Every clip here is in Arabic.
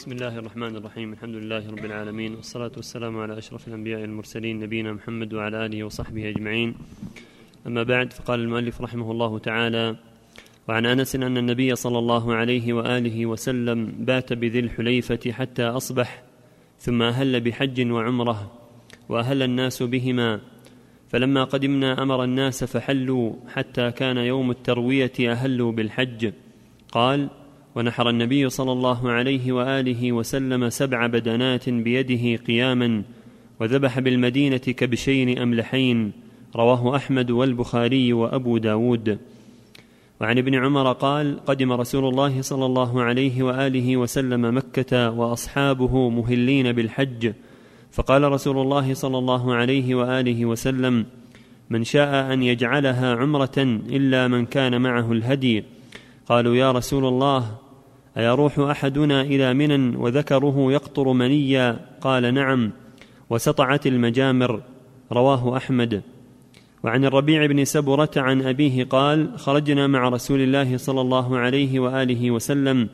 بسم الله الرحمن الرحيم. الحمد لله رب العالمين والصلاة والسلام على أشرف الأنبياء المرسلين نبينا محمد وعلى آله وصحبه أجمعين. أما بعد فقال المؤلف رحمه الله تعالى وعن أنس أن النبي صلى الله عليه وآله وسلم بات بذي الحليفة حتى أصبح ثم أهل بحج وعمرة وأهل الناس بهما. فلما قدمنا أمر الناس فحلوا حتى كان يوم التروية أهلوا بالحج. قال ونحر النبي صلى الله عليه وآله وسلم سبع بدنات بيده قياما وذبح بالمدينة كبشين أملحين رواه أحمد والبخاري وأبو داود. وعن ابن عمر قال قدم رسول الله صلى الله عليه وآله وسلم مكة وأصحابه مهلين بالحج. فقال رسول الله صلى الله عليه وآله وسلم من شاء أن يجعلها عمرة إلا من كان معه الهدي قالوا يا رسول الله أيروح أحدنا إلى منى وذكره يقطر منيا؟ قال نعم. وسطعت المجامر. رواه أحمد. وعن الربيع بن سبرة عن أبيه قال خرجنا مع رسول الله صلى الله عليه وآله وسلم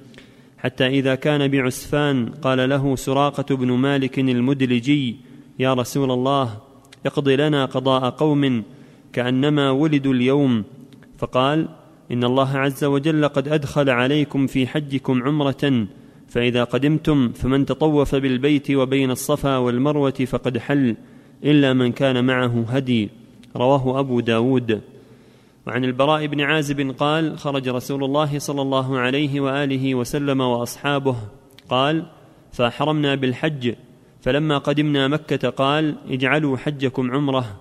حتى إذا كان بعسفان قال له سراقة بن مالك المدلجي يا رسول الله اقض لنا قضاء قوم كأنما ولدوا اليوم. فقال إن الله عز وجل قد أدخل عليكم في حجكم عمرة فإذا قدمتم فمن تطوف بالبيت وبين الصفا والمروة فقد حل إلا من كان معه هدي. رواه أبو داود. وعن البراء بن عازب قال خرج رسول الله صلى الله عليه وآله وسلم وأصحابه. قال فأحرمنا بالحج فلما قدمنا مكة قال اجعلوا حجكم عمرة.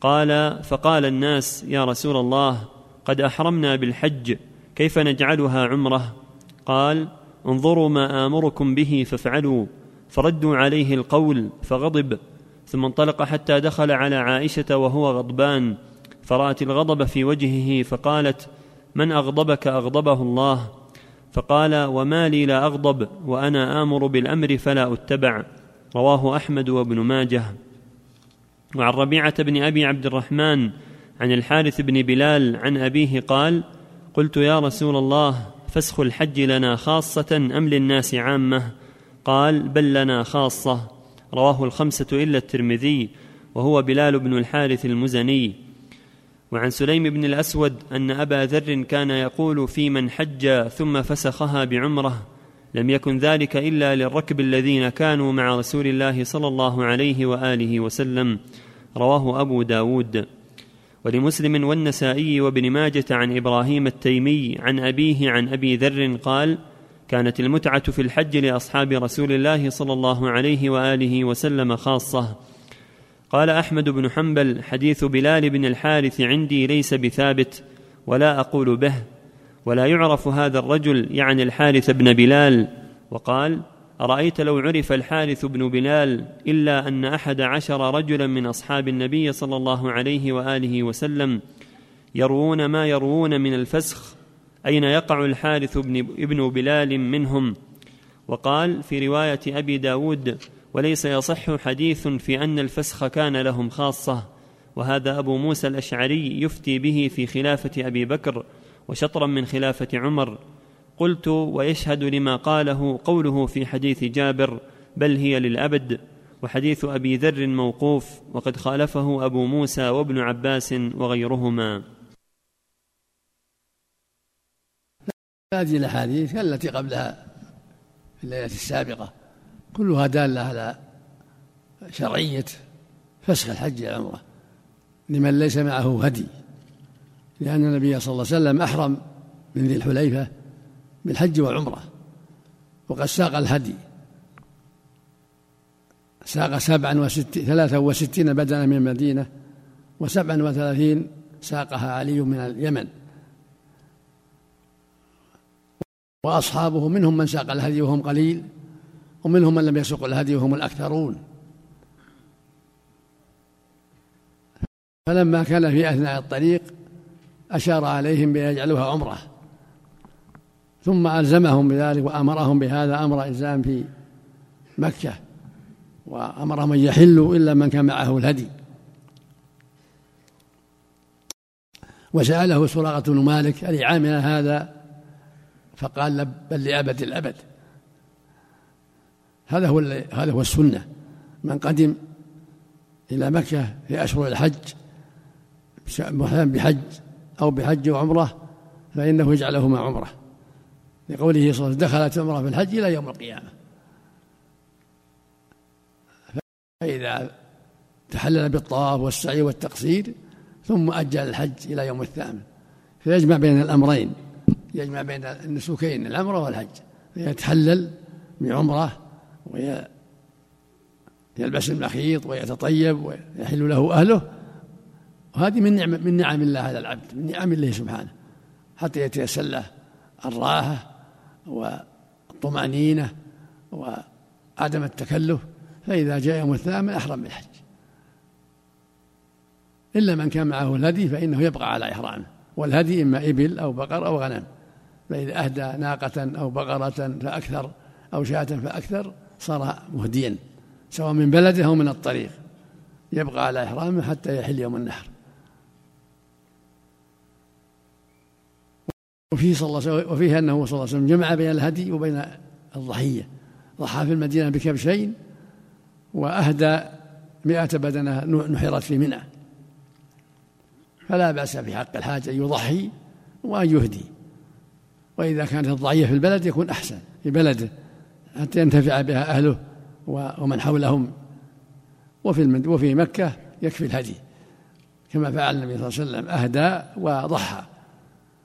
قال فقال الناس يا رسول الله قد أحرمنا بالحج كيف نجعلها عمرة؟ قال انظروا ما آمركم به فافعلوا فردوا عليه القول فغضب ثم انطلق حتى دخل على عائشة وهو غضبان فرأت الغضب في وجهه فقالت من أغضبك أغضبه الله؟ فقال وما لي لا أغضب وأنا آمر بالأمر فلا أتبع. رواه أحمد وابن ماجه. وعن ربيعة بن أبي عبد الرحمن عن الحارث بن بلال عن أبيه قال قلت يا رسول الله فسخ الحج لنا خاصة أم للناس عامة؟ قال بل لنا خاصة. رواه الخمسة إلا الترمذي وهو بلال بن الحارث المزني. وعن سليم بن الأسود أن أبا ذر كان يقول في من حج ثم فسخها بعمرة لم يكن ذلك إلا للركب الذين كانوا مع رسول الله صلى الله عليه وآله وسلم. رواه أبو داود. ولمسلم والنسائي وابن ماجة عن إبراهيم التيمي عن أبيه عن أبي ذر قال كانت المتعة في الحج لأصحاب رسول الله صلى الله عليه وآله وسلم خاصة قال أحمد بن حنبل حديث بلال بن الحارث عندي ليس بثابت ولا أقول به ولا يعرف هذا الرجل يعني الحارث بن بلال وقال أرأيت لو عرف الحارث بن بلال إلا أن أحد عشر رجلا من أصحاب النبي صلى الله عليه وآله وسلم يروون ما يروون من الفسخ أين يقع الحارث بن ابن بلال منهم؟ وقال في رواية أبي داود وليس يصح حديث في أن الفسخ كان لهم خاصة وهذا أبو موسى الأشعري يفتي به في خلافة أبي بكر وشطرا من خلافة عمر قلت ويشهد لما قاله قوله في حديث جابر بل هي للأبد وحديث أبي ذر موقوف وقد خالفه أبو موسى وابن عباس وغيرهما. هذه الأحاديث كالتي قبلها في الليلة السابقة كلها دالة على شرعية فسخ الحج العمره لمن ليس معه هدي لأن النبي صلى الله عليه وسلم أحرم من ذي الحليفة بالحج والعمرة. وقد ساق الهدي. ساق سبعا وستين ثلاثة وستين بدنا من المدينة وسبعا وثلاثين ساقها علي من اليمن. وأصحابه منهم من ساق الهدي وهم قليل ومنهم من لم يسوق الهدي وهم الأكثرون. فلما كان في أثناء الطريق أشار عليهم بأن يجعلوها عمرة. ثم ألزمهم بذلك وأمرهم بهذا أمر إلزام في مكة وأمرهم أن يحلوا إلا من كان معه الهدي. وسأله سراقة بن مالك ألي عامل هذا؟ فقال بل لأبد الأبد. هذا هو هذا هو السنة. من قدم إلى مكة في أشهر الحج بحج أو بحج وعمرة فإنه يجعلهما عمرة. لقوله صلى الله عليه وسلم دخلت عمرة في الحج إلى يوم القيامة. فإذا تحلل بالطواف والسعي والتقصير ثم أجل الحج إلى يوم الثامن. فيجمع بين الأمرين يجمع بين النسوكين العمرة والحج. فيتحلل بعمرة ويلبس المخيط ويتطيب ويحل له أهله. وهذه من نعم من نعم الله على العبد من نعم الله سبحانه. حتى يتيسر له الراحة والطمأنينة وعدم التكلف فإذا جاء يوم الثامن أحرم بالحج. إلا من كان معه الهدي فإنه يبقى على إحرامه والهدي إما إبل أو بقر أو غنم. فإذا أهدى ناقة أو بقرة فأكثر أو شاة فأكثر صار مهديا سواء من بلده أو من الطريق. يبقى على إحرامه حتى يحل يوم النحر. وفيه صلى الله عليه وسلم وفيه أنه صلى الله عليه وسلم جمع بين الهدي وبين الضحية. ضحى في المدينة بكبشين وأهدى مئة بدنة نحرت في منى. فلا بأس في حق الحاج أن يضحي وأن يهدي. وإذا كانت الضعية في البلد يكون أحسن في بلده حتى ينتفع بها أهله ومن حولهم. وفي وفي مكة يكفي الهدي. كما فعل النبي صلى الله عليه وسلم أهدى وضحى.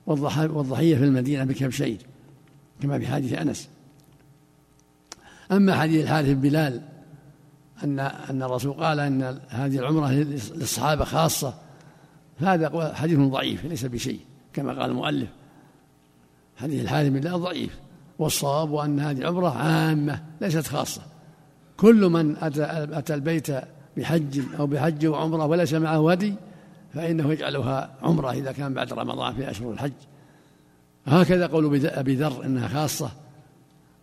والضحية في المدينة بكبشين كما في حديث أنس. أما حديث الحارث بن بلال أن أن الرسول قال أن هذه العمرة للصحابة خاصة هذا حديث ضعيف ليس بشيء كما قال المؤلف. حديث الحارث بن بلال ضعيف. والصواب أن هذه العمرة عامة ليست خاصة. كل من أتى, أتى البيت بحج أو بحج وعمرة وليس معه هدي فإنه يجعلها عمرة إذا كان بعد رمضان في أشهر الحج. هكذا قول أبي ذر إنها خاصة.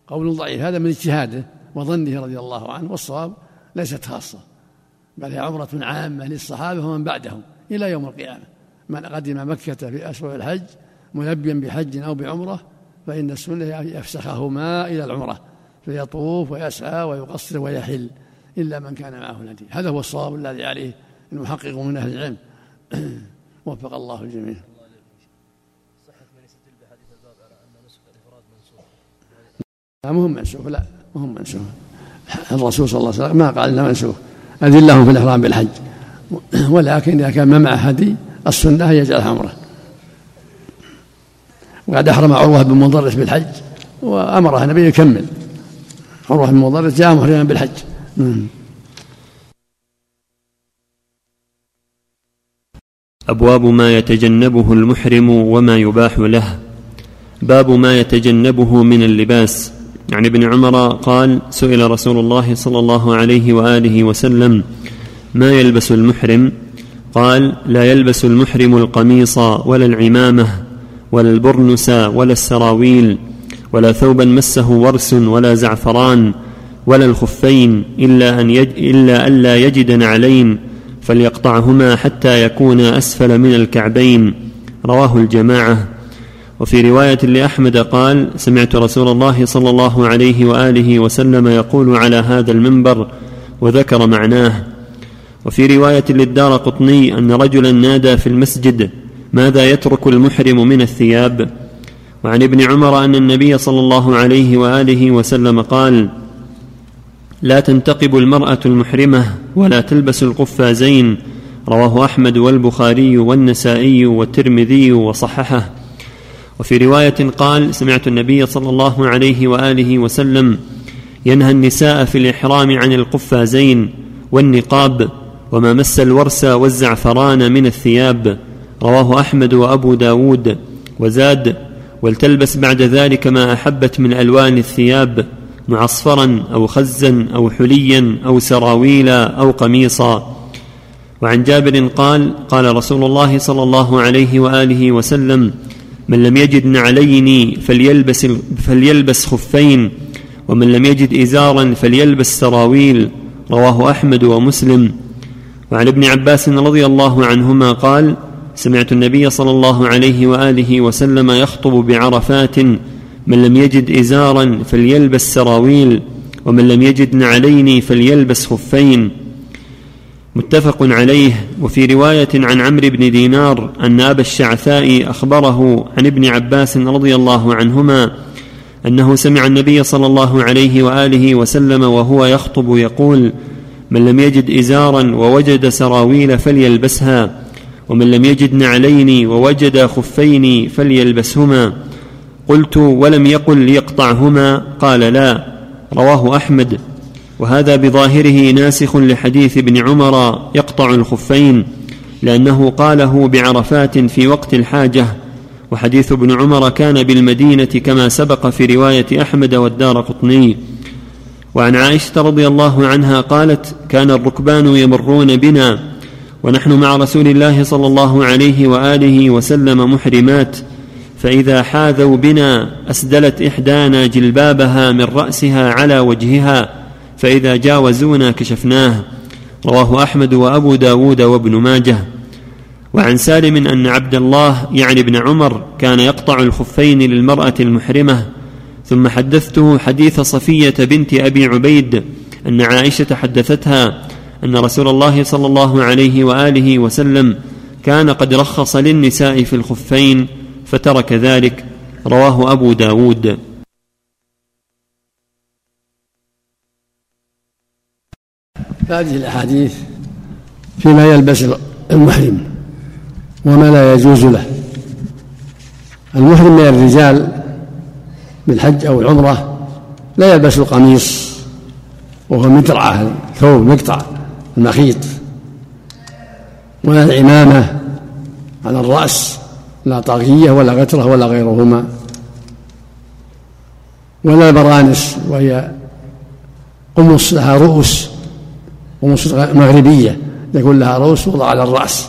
قول ضعيف هذا من اجتهاده وظنه رضي الله عنه والصواب ليست خاصة بل هي عمرة عامة للصحابة ومن بعدهم إلى يوم القيامة. من قدم مكة في أشهر الحج ملبيا بحج أو بعمرة فإن السنة يفسخهما إلى العمرة فيطوف ويسعى ويقصر ويحل إلا من كان معه الهدي هذا هو الصواب الذي عليه المحقق من أهل العلم. وفق الله الجميع. لا مهم منسوخ لا مهم منسوخ. الرسول صلى الله عليه وسلم ما قال إنه منسوخ. اذن لهم في الإحرام بالحج. ولكن إذا كان ما معه هدي السنة يجعلها عمره وقد أحرم عروة بن مضرس بالحج وأمره النبي يكمل. عروة بن مضرس جاء محرما بالحج. أبواب ما يتجنبه المحرم وما يباح له. باب ما يتجنبه من اللباس. عن ابن عمر قال سئل رسول الله صلى الله عليه وآله وسلم ما يلبس المحرم؟ قال لا يلبس المحرم القميص ولا العمامة ولا البرنس ولا السراويل ولا ثوبا مسه ورس ولا زعفران ولا الخفين إلا أن يج إلا ألا يجد نعلين فليقطعهما حتى يكون أسفل من الكعبين. رواه الجماعة. وفي رواية لأحمد قال سمعت رسول الله صلى الله عليه وآله وسلم يقول على هذا المنبر وذكر معناه. وفي رواية للدار قطني أن رجلا نادى في المسجد ماذا يترك المحرم من الثياب؟ وعن ابن عمر أن النبي صلى الله عليه وآله وسلم قال لا تنتقب المرأة المحرمة ولا تلبس القفازين. رواه أحمد والبخاري والنسائي والترمذي وصححه. وفي رواية قال سمعت النبي صلى الله عليه وآله وسلم ينهى النساء في الإحرام عن القفازين والنقاب وما مس الورس والزعفران من الثياب. رواه أحمد وأبو داود وزاد ولتلبس بعد ذلك ما أحبت من ألوان الثياب. معصفرا أو خزا أو حليا أو سراويلا أو قميصا. وعن جابر قال قال رسول الله صلى الله عليه وآله وسلم من لم يجد نعلين فليلبس, فليلبس خفين ومن لم يجد إزارا فليلبس سراويل. رواه أحمد ومسلم. وعن ابن عباس رضي الله عنهما قال سمعت النبي صلى الله عليه وآله وسلم يخطب بعرفات من لم يجد إزارا فليلبس سراويل ومن لم يجد نعلين فليلبس خفين. متفق عليه. وفي رواية عن عمرو بن دينار أن أبا الشعثاء أخبره عن ابن عباس رضي الله عنهما أنه سمع النبي صلى الله عليه وآله وسلم وهو يخطب يقول من لم يجد إزارا ووجد سراويل فليلبسها ومن لم يجد نعلين ووجد خفين فليلبسهما. قلت ولم يقل ليقطعهما قال لا رواه أحمد. وهذا بظاهره ناسخ لحديث ابن عمر يقطع الخفين لأنه قاله بعرفات في وقت الحاجة. وحديث ابن عمر كان بالمدينة كما سبق في رواية أحمد والدار قطني. وعن عائشة رضي الله عنها قالت كان الركبان يمرون بنا ونحن مع رسول الله صلى الله عليه وآله وسلم محرمات. فإذا حاذوا بنا أسدلت إحدانا جلبابها من رأسها على وجهها فإذا جاوزونا كشفناه. رواه أحمد وأبو داود وابن ماجه. وعن سالم أن عبد الله يعني ابن عمر كان يقطع الخفين للمرأة المحرمة ثم حدثته حديث صفية بنت أبي عبيد أن عائشة حدثتها أن رسول الله صلى الله عليه وآله وسلم كان قد رخص للنساء في الخفين فترك ذلك. رواه أبو داود. هذه الأحاديث فيما يلبس المحرم وما لا يجوز له. المحرم من الرجال بالحج أو العمرة لا يلبس القميص وهو مدرعه ثوب مقطع المخيط. ولا العمامة على الرأس. لا طاغية ولا غترة ولا غيرهما ولا البرانس وهي قمص لها رؤوس قمص مغربية يكون لها رؤوس توضع على الرأس.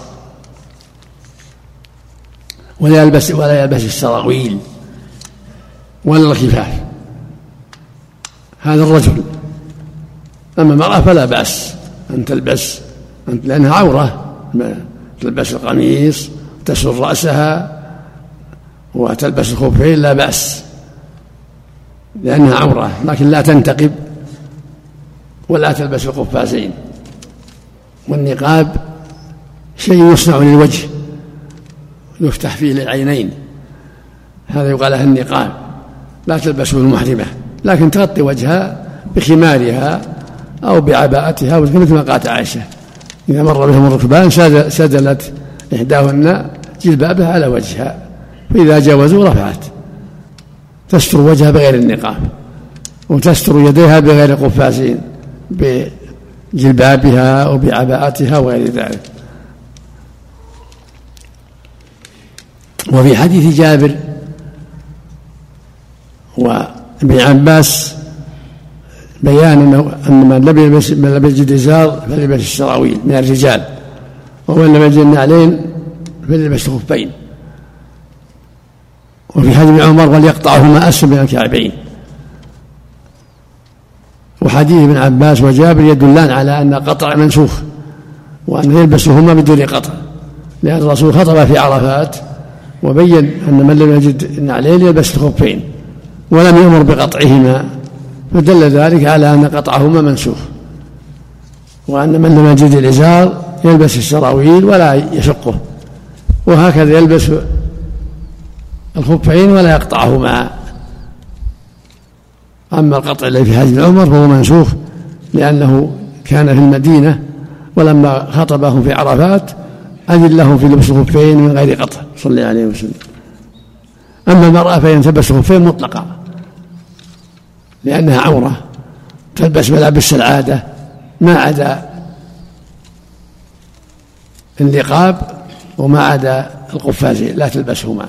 ولا يلبس ولا يلبس السراويل ولا الخفاف. هذا الرجل أما المرأة فلا بأس أن تلبس لأنها عورة تلبس القميص تسر رأسها وتلبس الخفين لا بأس لأنها عورة لكن لا تنتقب ولا تلبس القفازين والنقاب شيء يصنع للوجه يفتح فيه للعينين هذا يقال له النقاب. لا تلبسه المحرمة لكن تغطي وجهها بخمارها أو بعباءتها مثل ما قالت عائشة إذا مر بهم الركبان سدلت إحداهن جلبابها على وجهها فإذا جاوزوا رفعت. تستر وجهها بغير النقاب وتستر يديها بغير قفازين بجلبابها أو بعباءتها وغير ذلك. وفي حديث جابر وابن عباس بيان انه أن من لم من لم يجد إزار فليلبس السراويل من الرجال ومن لم يجد النعلين فليلبس الخفين وفي حديث عمر وليقطعهما اسفل من الكعبين. وحديث ابن عباس وجابر يدلان على أن قطع منسوخ وأن يلبسهما بدون قطع لأن الرسول خطب في عرفات وبين أن من لم يجد النعلين يلبس الخفين ولم يأمر بقطعهما فدل ذلك على أن قطعهما منسوخ. وأن من لم يجد الإزار يلبس السراويل ولا يشقه. وهكذا يلبس الخفين ولا يقطعهما. أما القطع الذي في حج العمر فهو منسوخ لأنه كان في المدينة ولما خطبهم في عرفات أذن لهم في لبس الخفين من غير قطع صلى عليه وسلم. أما المرأة فإن تلبس الخفين مطلقا لأنها عورة تلبس ملابس العادة ما عدا النقاب وما عدا القفازين لا تلبسهما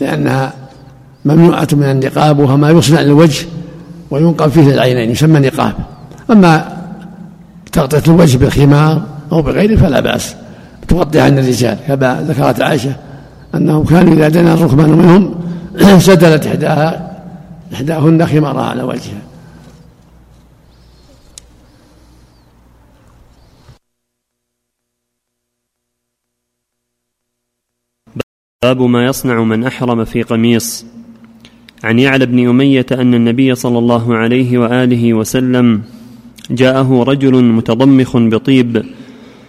لأنها ممنوعة من النقاب وهو ما يصنع للوجه وينقب فيه العينين يسمى نقاب. أما تغطية الوجه بالخمار أو بغيره فلا بأس. تغطي عن الرجال كما ذكرت عائشة أنهم كانوا إذا دنا الركبان منهم سدلت إحداها إحداهن خمارها على وجهها. باب ما يصنع من أحرم في قميص. عن يعلى بن أمية أن النبي صلى الله عليه وآله وسلم جاءه رجل متضمخ بطيب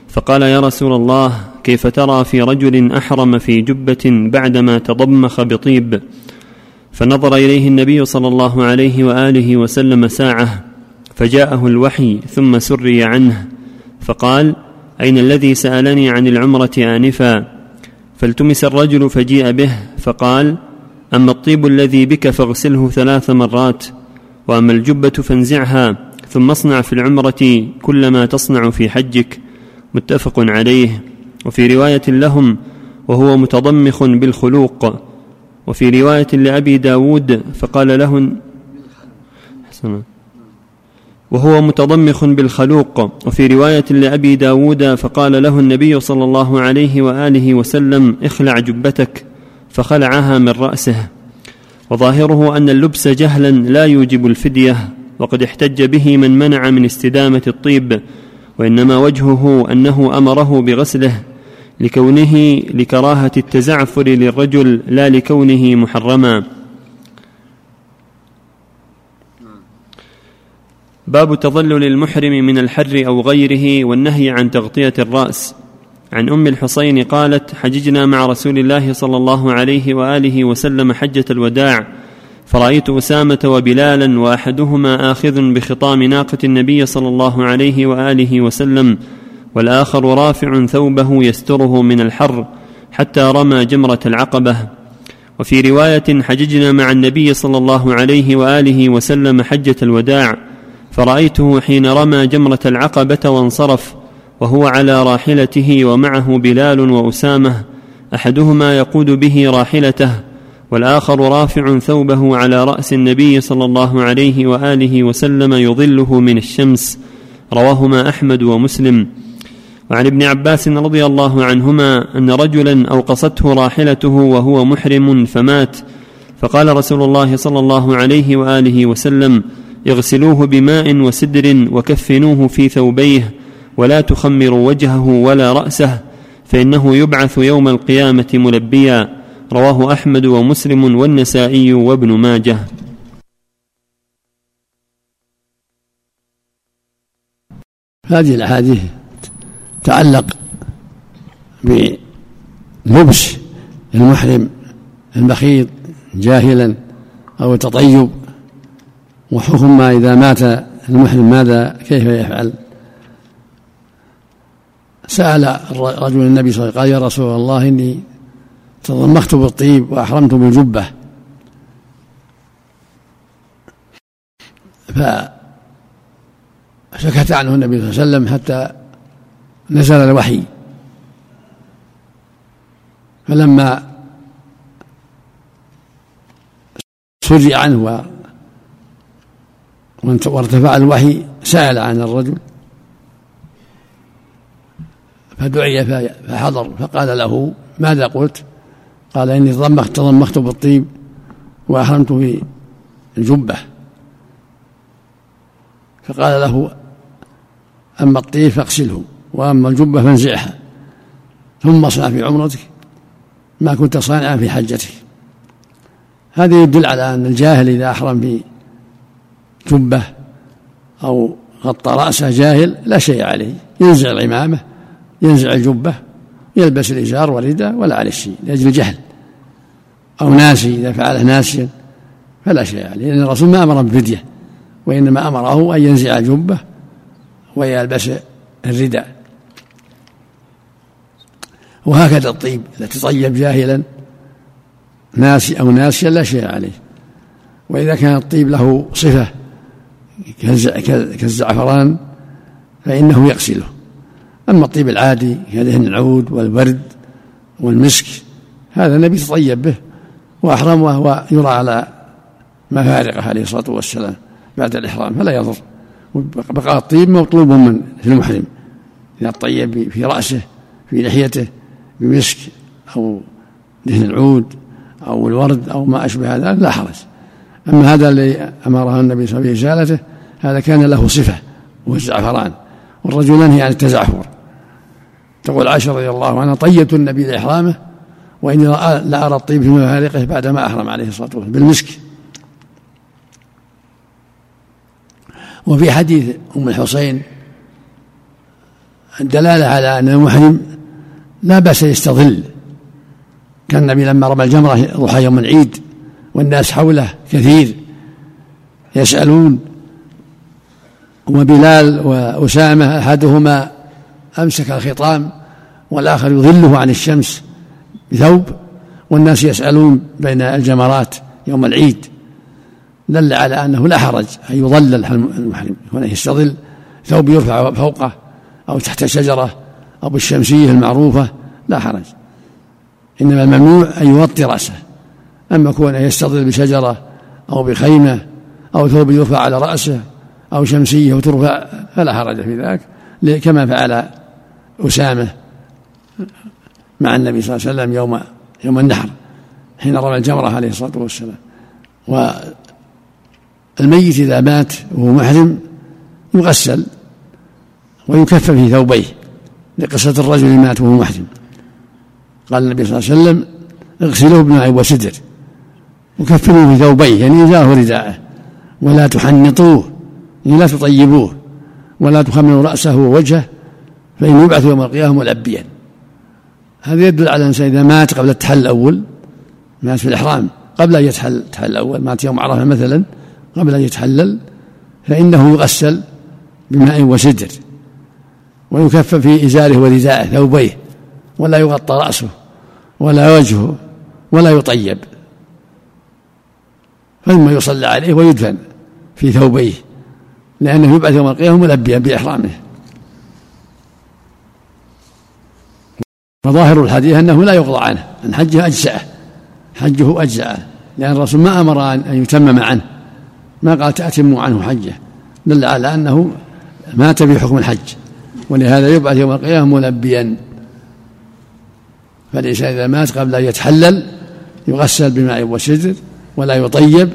فقال يا رسول الله كيف ترى في رجل أحرم في جبة بعدما تضمخ بطيب؟ فنظر إليه النبي صلى الله عليه وآله وسلم ساعة فجاءه الوحي ثم سري عنه فقال أين الذي سألني عن العمرة آنفا؟ فالتمس الرجل فجيء به فقال أما الطيب الذي بك فاغسله ثلاث مرات وأما الجبة فانزعها ثم اصنع في العمرة كل ما تصنع في حجك متفق عليه. وفي رواية لهم وهو متضمخ بالخلوق. وفي رواية لأبي داود فقال له وهو متضمخ بالخلوق. وفي رواية لأبي داود فقال له النبي صلى الله عليه وآله وسلم اخلع جبتك. فخلعها من رأسه. وظاهره أن اللبس جهلا لا يوجب الفدية وقد احتج به من منع من استدامة الطيب وإنما وجهه أنه أمره بغسله لكونه لكراهة التزعفر للرجل لا لكونه محرما. باب تظلل المحرم من الحر أو غيره والنهي عن تغطية الرأس. عن أم الحصين قالت حججنا مع رسول الله صلى الله عليه وآله وسلم حجة الوداع فرأيت أسامة وبلالا وأحدهما آخذ بخطام ناقة النبي صلى الله عليه وآله وسلم والآخر رافع ثوبه يستره من الحر حتى رمى جمرة العقبة. وفي رواية حججنا مع النبي صلى الله عليه وآله وسلم حجة الوداع فرأيته حين رمى جمرة العقبة وانصرف وهو على راحلته ومعه بلال وأسامة أحدهما يقود به راحلته والآخر رافع ثوبه على رأس النبي صلى الله عليه وآله وسلم يظله من الشمس. رواهما أحمد ومسلم. وعن ابن عباس رضي الله عنهما أن رجلا أوقصته راحلته وهو محرم فمات فقال رسول الله صلى الله عليه وآله وسلم اغسلوه بماء وسدر وكفنوه في ثوبيه ولا تخمروا وجهه ولا رأسه فإنه يبعث يوم القيامة ملبيا. رواه أحمد ومسلم والنسائي وابن ماجه. هذه الأحاديث تعلق بلبس المحرم المخيط جاهلا أو التطيب وحكم ما إذا مات المحرم ماذا كيف يفعل؟ سأل رجل النبي صلى الله عليه وسلم قال يا رسول الله إني تضمخت بالطيب وأحرمت بالجبة. فسكت عنه النبي صلى الله عليه وسلم حتى نزل الوحي. فلما سري عنه وارتفع الوحي سأل عن الرجل فدعي فحضر فقال له ماذا قلت؟ قال إني تضمخت تضمخت بالطيب وأحرمت في الجبة فقال له أما الطيب فاغسله وأما الجبة فانزعها ثم اصنع في عمرتك ما كنت صانعا في حجتك. هذا يدل على أن الجاهل إذا أحرم في جبة أو غطى رأسه جاهل لا شيء عليه. ينزع العمامة ينزع الجبة يلبس الإزار والرداء ولا عليه شيء لأجل الجهل أو ناسي إذا فعله ناسيا فلا شيء عليه لأن الرسول ما أمر بفدية وإنما أمره أن ينزع الجبة ويلبس الرداء. وهكذا الطيب إذا تطيب جاهلا ناسي أو ناسيا لا شيء عليه. وإذا كان الطيب له صفة كالزعفران فإنه يغسله. أما الطيب العادي كدهن العود والبرد والمسك هذا النبي تطيب به وأحرم وهو يرى على مفارقه عليه الصلاة والسلام بعد الإحرام فلا يضر. بقاء الطيب مطلوب من في المحرم إذا طيب في رأسه في لحيته بمسك أو دهن العود أو الورد أو ما أشبه هذا لا حرج. أما هذا الذي أمرها النبي صلى الله عليه وسلم بإزالته هذا كان له صفة وهو الزعفران. والرجل ينهي عن التزعفر. تقول عائشة رضي الله عنها طيبت النبي لإحرامه وإني لأرى الطيب في مفارقه بعدما أحرم عليه الصلاة والسلام بالمسك. وفي حديث أم الحسين الدلالة على أن المحرم لا بأس يستظل. كان النبي لما رمى الجمرة ضحى يوم العيد والناس حوله كثير يسألون. وبلال وأسامة أحدهما أمسك الخطام والآخر يظله عن الشمس بثوب والناس يسألون بين الجمرات يوم العيد. دل على أنه لا حرج أن يظلل المحرم هنا يستظل. ثوب يرفع فوقه أو تحت شجرة أو بالشمسية المعروفة لا حرج. إنما الممنوع أن يغطي رأسه. أما كونه يستظل بشجرة أو بخيمة أو ثوب يرفع على رأسه أو شمسية وترفع فلا حرج في ذلك. كما فعل أسامة مع النبي صلى الله عليه وسلم يوم يوم النحر حين رمى الجمرة عليه الصلاة والسلام. والميت إذا مات وهو محرم يغسل ويكفى في ثوبيه لقصة الرجل اللي مات وهو محرم. قال النبي صلى الله عليه وسلم اغسلوه بماء وسدر. وكفنوه في ثوبيه يعني إزاره رداءه. ولا تحنطوه يعني لا تطيبوه. ولا تخمروا رأسه ووجهه فإنه يبعث يوم القيامة ملبيا. هذا يدل على الإنسان إذا مات قبل التحل الأول مات في الإحرام قبل أن يتحل التحل الأول مات يوم عرفة مثلا قبل أن يتحلل فإنه يغسل بماء وسدر. ويكفى في إزاره ورداءه ثوبيه ولا يغطى رأسه ولا وجهه ولا يطيب. ثم يصلى عليه ويدفن في ثوبيه لأنه يبعث يوم القيامة ملبيا بإحرامه. فظاهر الحديث أنه لا يقضى عنه أن حجه أجزأه حجه أجزأه لأن الرسول ما أمر أن يتمم عنه ما قال تأتموا عنه حجه دل على أنه مات في حكم الحج ولهذا يبعث يوم القيامة ملبيا. فالإنسان إذا مات قبل أن يتحلل يغسل بماء وسدر ولا يطيب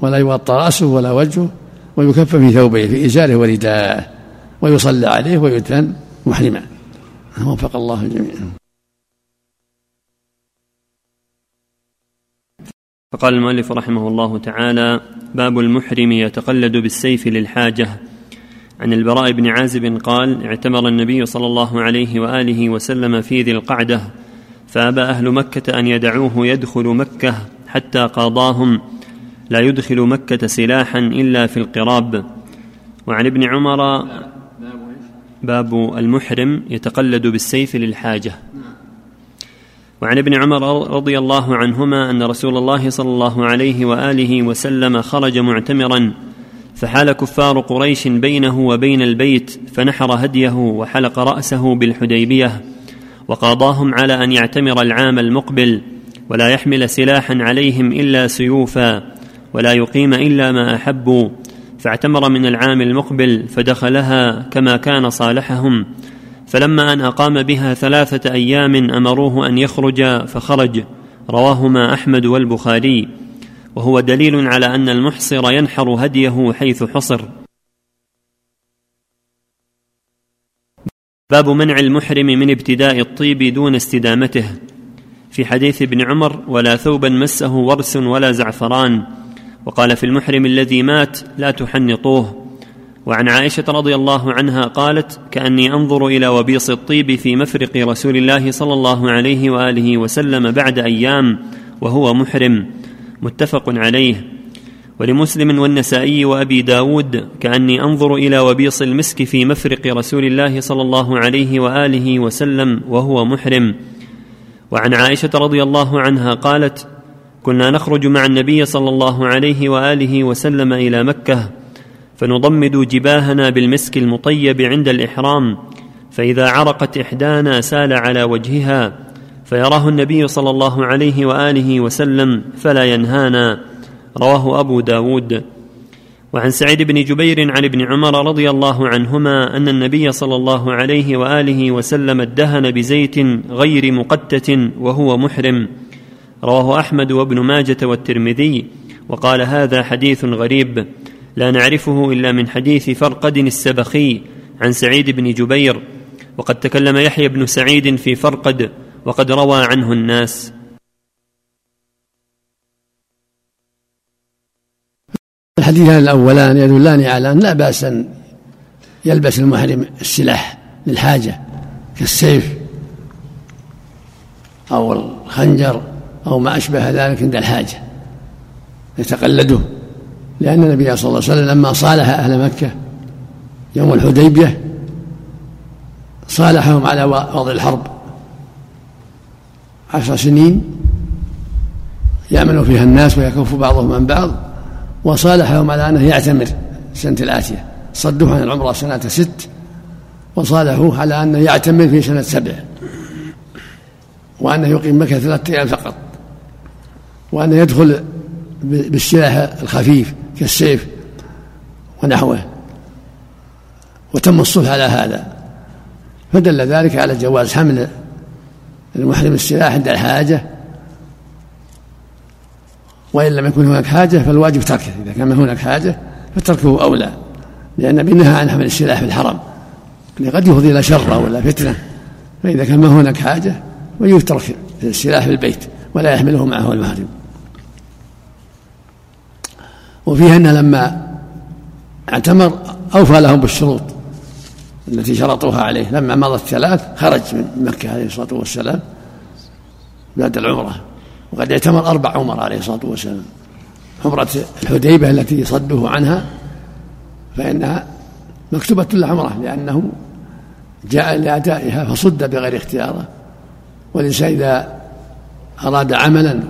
ولا يغطى رأسه ولا وجهه ويكفى في ثوبيه في إزاره ورداءه ويصلى عليه ويدفن محرما. وفق الله الجميع فقال المؤلف رحمه الله تعالى باب المحرم يتقلد بالسيف للحاجة. عن البراء بن عازب قال اعتمر النبي صلى الله عليه وآله وسلم في ذي القعدة فأبى أهل مكة أن يدعوه يدخل مكة. حتى قاضاهم لا يدخل مكة سلاحا إلا في القراب. وعن ابن عمر باب المحرم يتقلد بالسيف للحاجة. وعن ابن عمر رضي الله عنهما أن رسول الله صلى الله عليه وآله وسلم خرج معتمرا فحال كفار قريش بينه وبين البيت فنحر هديه وحلق رأسه بالحديبية وقاضاهم على أن يعتمر العام المقبل. ولا يحمل سلاحا عليهم إلا سيوفا ولا يقيم إلا ما أحبوا. فاعتمر من العام المقبل فدخلها كما كان صالحهم. فلما أن أقام بها ثلاثة أيام أمروه أن يخرج فخرج. رواهما أحمد والبخاري. وهو دليل على أن المحصر ينحر هديه حيث حصر. باب منع المحرم من ابتداء الطيب دون استدامته. في حديث ابن عمر ولا ثوبا مسه ورس ولا زعفران. وقال في المحرم الذي مات لا تحنطوه. وعن عائشة رضي الله عنها قالت كأني أنظر إلى وبيص الطيب في مفرق رسول الله صلى الله عليه وآله وسلم بعد أيام وهو محرم. متفق عليه. ولمسلم والنسائي وأبي داود كأني أنظر إلى وبيص المسك في مفرق رسول الله صلى الله عليه وآله وسلم وهو محرم. وعن عائشة رضي الله عنها قالت كنا نخرج مع النبي صلى الله عليه وآله وسلم إلى مكة فنضمد جباهنا بالمسك المطيب عند الإحرام فإذا عرقت إحدانا سال على وجهها فيراه النبي صلى الله عليه وآله وسلم فلا ينهانا. رواه أبو داود. وعن سعيد بن جبير عن ابن عمر رضي الله عنهما أن النبي صلى الله عليه وآله وسلم ادهن بزيت غير مقتة وهو محرم. رواه أحمد وابن ماجة والترمذي. وقال هذا حديث غريب. لا نعرفه إلا من حديث فرقد السبخي عن سعيد بن جبير. وقد تكلم يحيى بن سعيد في فرقد. وقد روى عنه الناس. الحديثان الأولان يدلان على أن لا بأس أن يلبس المحرم السلاح للحاجة كالسيف أو الخنجر أو ما أشبه ذلك عند الحاجة يتقلده لأن النبي صلى الله عليه وسلم لما صالح أهل مكة يوم الحديبية صالحهم على وضع الحرب. عشر سنين يأمن فيها الناس ويكف بعضهم عن بعض. وصالحهم على أنه يعتمر السنة الآتية. صدوه عن العمرة سنة ست وصالحوه على أنه يعتمر في سنة سبع. وأنه يقيم مكة ثلاثة أيام فقط. وأنه يدخل بالسلاح الخفيف كالسيف ونحوه. وتم الصلح على هذا. فدل ذلك على جواز حمل المحرم السلاح عند الحاجة وإن لم يكن هناك حاجة فالواجب تركه. إذا كان هناك حاجة فتركه أولى لأن النبي عن حمل السلاح في الحرم. قد يفضي إلى شر ولا فتنة. فإذا كان ما هناك حاجة ويترك السلاح في البيت ولا يحمله معه المحرم وفيها أنه لما اعتمر أوفى لهم بالشروط التي شرطوها عليه. لما مضت ثلاث خرج من مكة عليه الصلاة والسلام بعد العمرة. وقد اعتمر أربع عمر عليه الصلاة والسلام. عمرة الحديبة التي صدوه عنها فإنها مكتوبة له عمرة لأنه جاء لأدائها فصد بغير اختياره. والإنسان إذا أراد عملا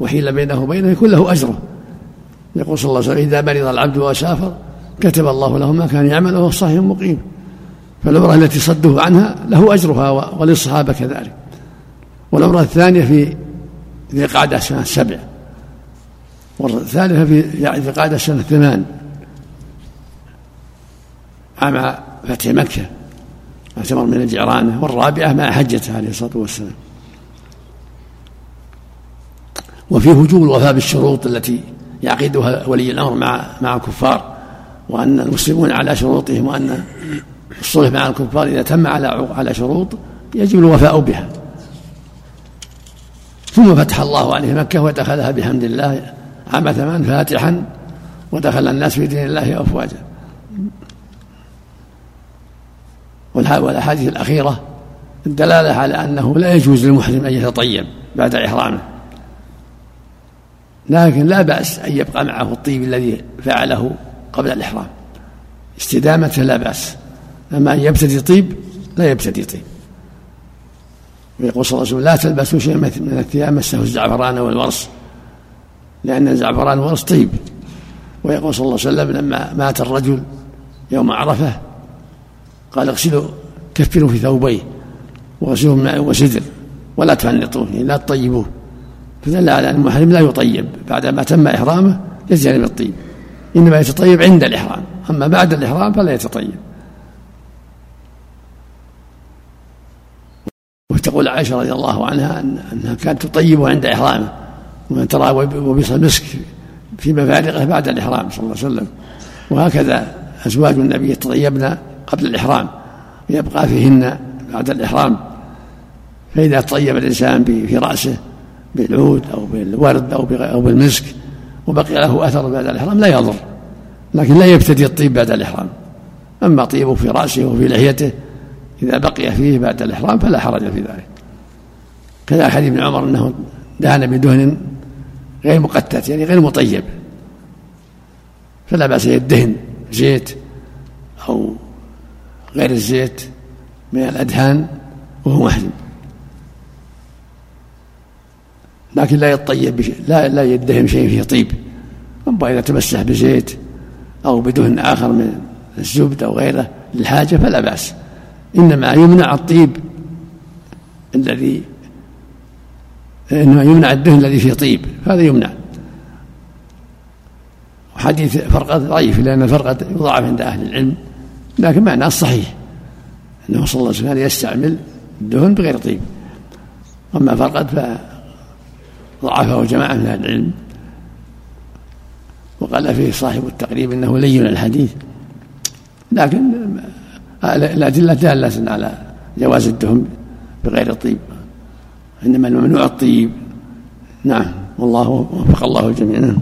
وحيل بينه وبينه يكون له أجره. يقول صلى الله عليه وسلم إذا مرض العبد وسافر كتب الله له ما كان يعمل وهو صحيح مقيم. فالعمرة التي صدوه عنها له أجرها وللصحابة كذلك. والعمرة الثانية في ذي قعدة سنة سبع. والثالثة في ذي قعدة سنة ثمان. مع فتح مكة اعتمر من الجعرانة والرابعة مع حجته عليه الصلاة والسلام. وفيه وجوب الوفاء بالشروط التي يعقدها ولي الأمر مع مع الكفار وأن المسلمون على شروطهم وأن الصلح مع الكفار إذا تم على على شروط يجب الوفاء بها. ثم فتح الله عليه مكة ودخلها بحمد الله عام ثمان فاتحا ودخل الناس في دين الله أفواجا. والأحاديث الأخيرة الدلالة على أنه لا يجوز للمحرم أن يتطيب بعد إحرامه. لكن لا بأس أن يبقى معه الطيب الذي فعله قبل الإحرام. استدامته لا بأس. أما أن يبتدي طيب لا يبتدي طيب. ويقول صلى الله عليه وسلم لا تلبسوا شيئا من الثياب مسه الزعفران والورص لأن الزعفران والورص طيب. ويقول صلى الله عليه وسلم لما مات الرجل يوم عرفة قال اغسلوا كفنوا في ثوبيه واغسلوه بماء وسدر ولا تفنطوه يعني لا تطيبوه. فدل على ان المحرم لا يطيب. بعدما تم إحرامه يجتنب الطيب إنما يتطيب عند الإحرام. أما بعد الإحرام فلا يتطيب. وتقول عائشة رضي الله عنها أن أنها كانت تطيبه عند إحرامه ومن ترى وبص المسك في مفارقه بعد الإحرام صلى الله عليه وسلم. وهكذا أزواج النبي يتطيبن قبل الإحرام يبقى فيهن بعد الإحرام. فإذا طيب الإنسان في رأسه بالعود أو بالورد أو أو بالمسك وبقي له أثر بعد الإحرام لا يضر لكن لا يبتدي الطيب بعد الإحرام. أما طيبه في رأسه وفي لحيته إذا بقي فيه بعد الإحرام فلا حرج في ذلك. كذا حديث ابن عمر أنه دهن بدهن غير مقتت يعني غير مطيب. فلا بأس يدهن زيت أو غير الزيت من الأدهان وهو محرم لكن لا يطيب بشيء لا لا يدهن شيء فيه طيب. أما إذا تمسح بزيت أو بدهن آخر من الزبد أو غيره للحاجة فلا بأس. إنما يمنع الطيب الذي إنما يمنع الدهن الذي فيه طيب هذا يمنع. وحديث فرقة ضعيف لأن الفرقة يضاعف عند أهل العلم لكن معناه الصحيح أنه صلى الله عليه وسلم يستعمل الدهن بغير طيب. أما فرقد فضعفه جماعة من أهل العلم وقال فيه صاحب التقريب أنه لين الحديث لكن الأدلة دالة على جواز الدهن بغير طيب إنما الممنوع الطيب. نعم والله وفق الله الجميع نعم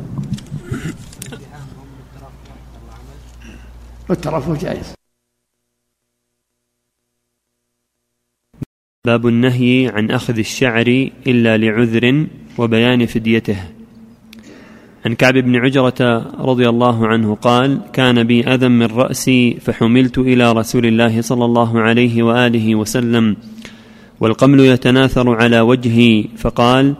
والترفه جائز. باب النهي عن أخذ الشعر إلا لعذر وبيان فديته. عن كعب بن عجرة رضي الله عنه قال كان بي أذى من رأسي فحملت إلى رسول الله صلى الله عليه وآله وسلم والقمل يتناثر على وجهي فقال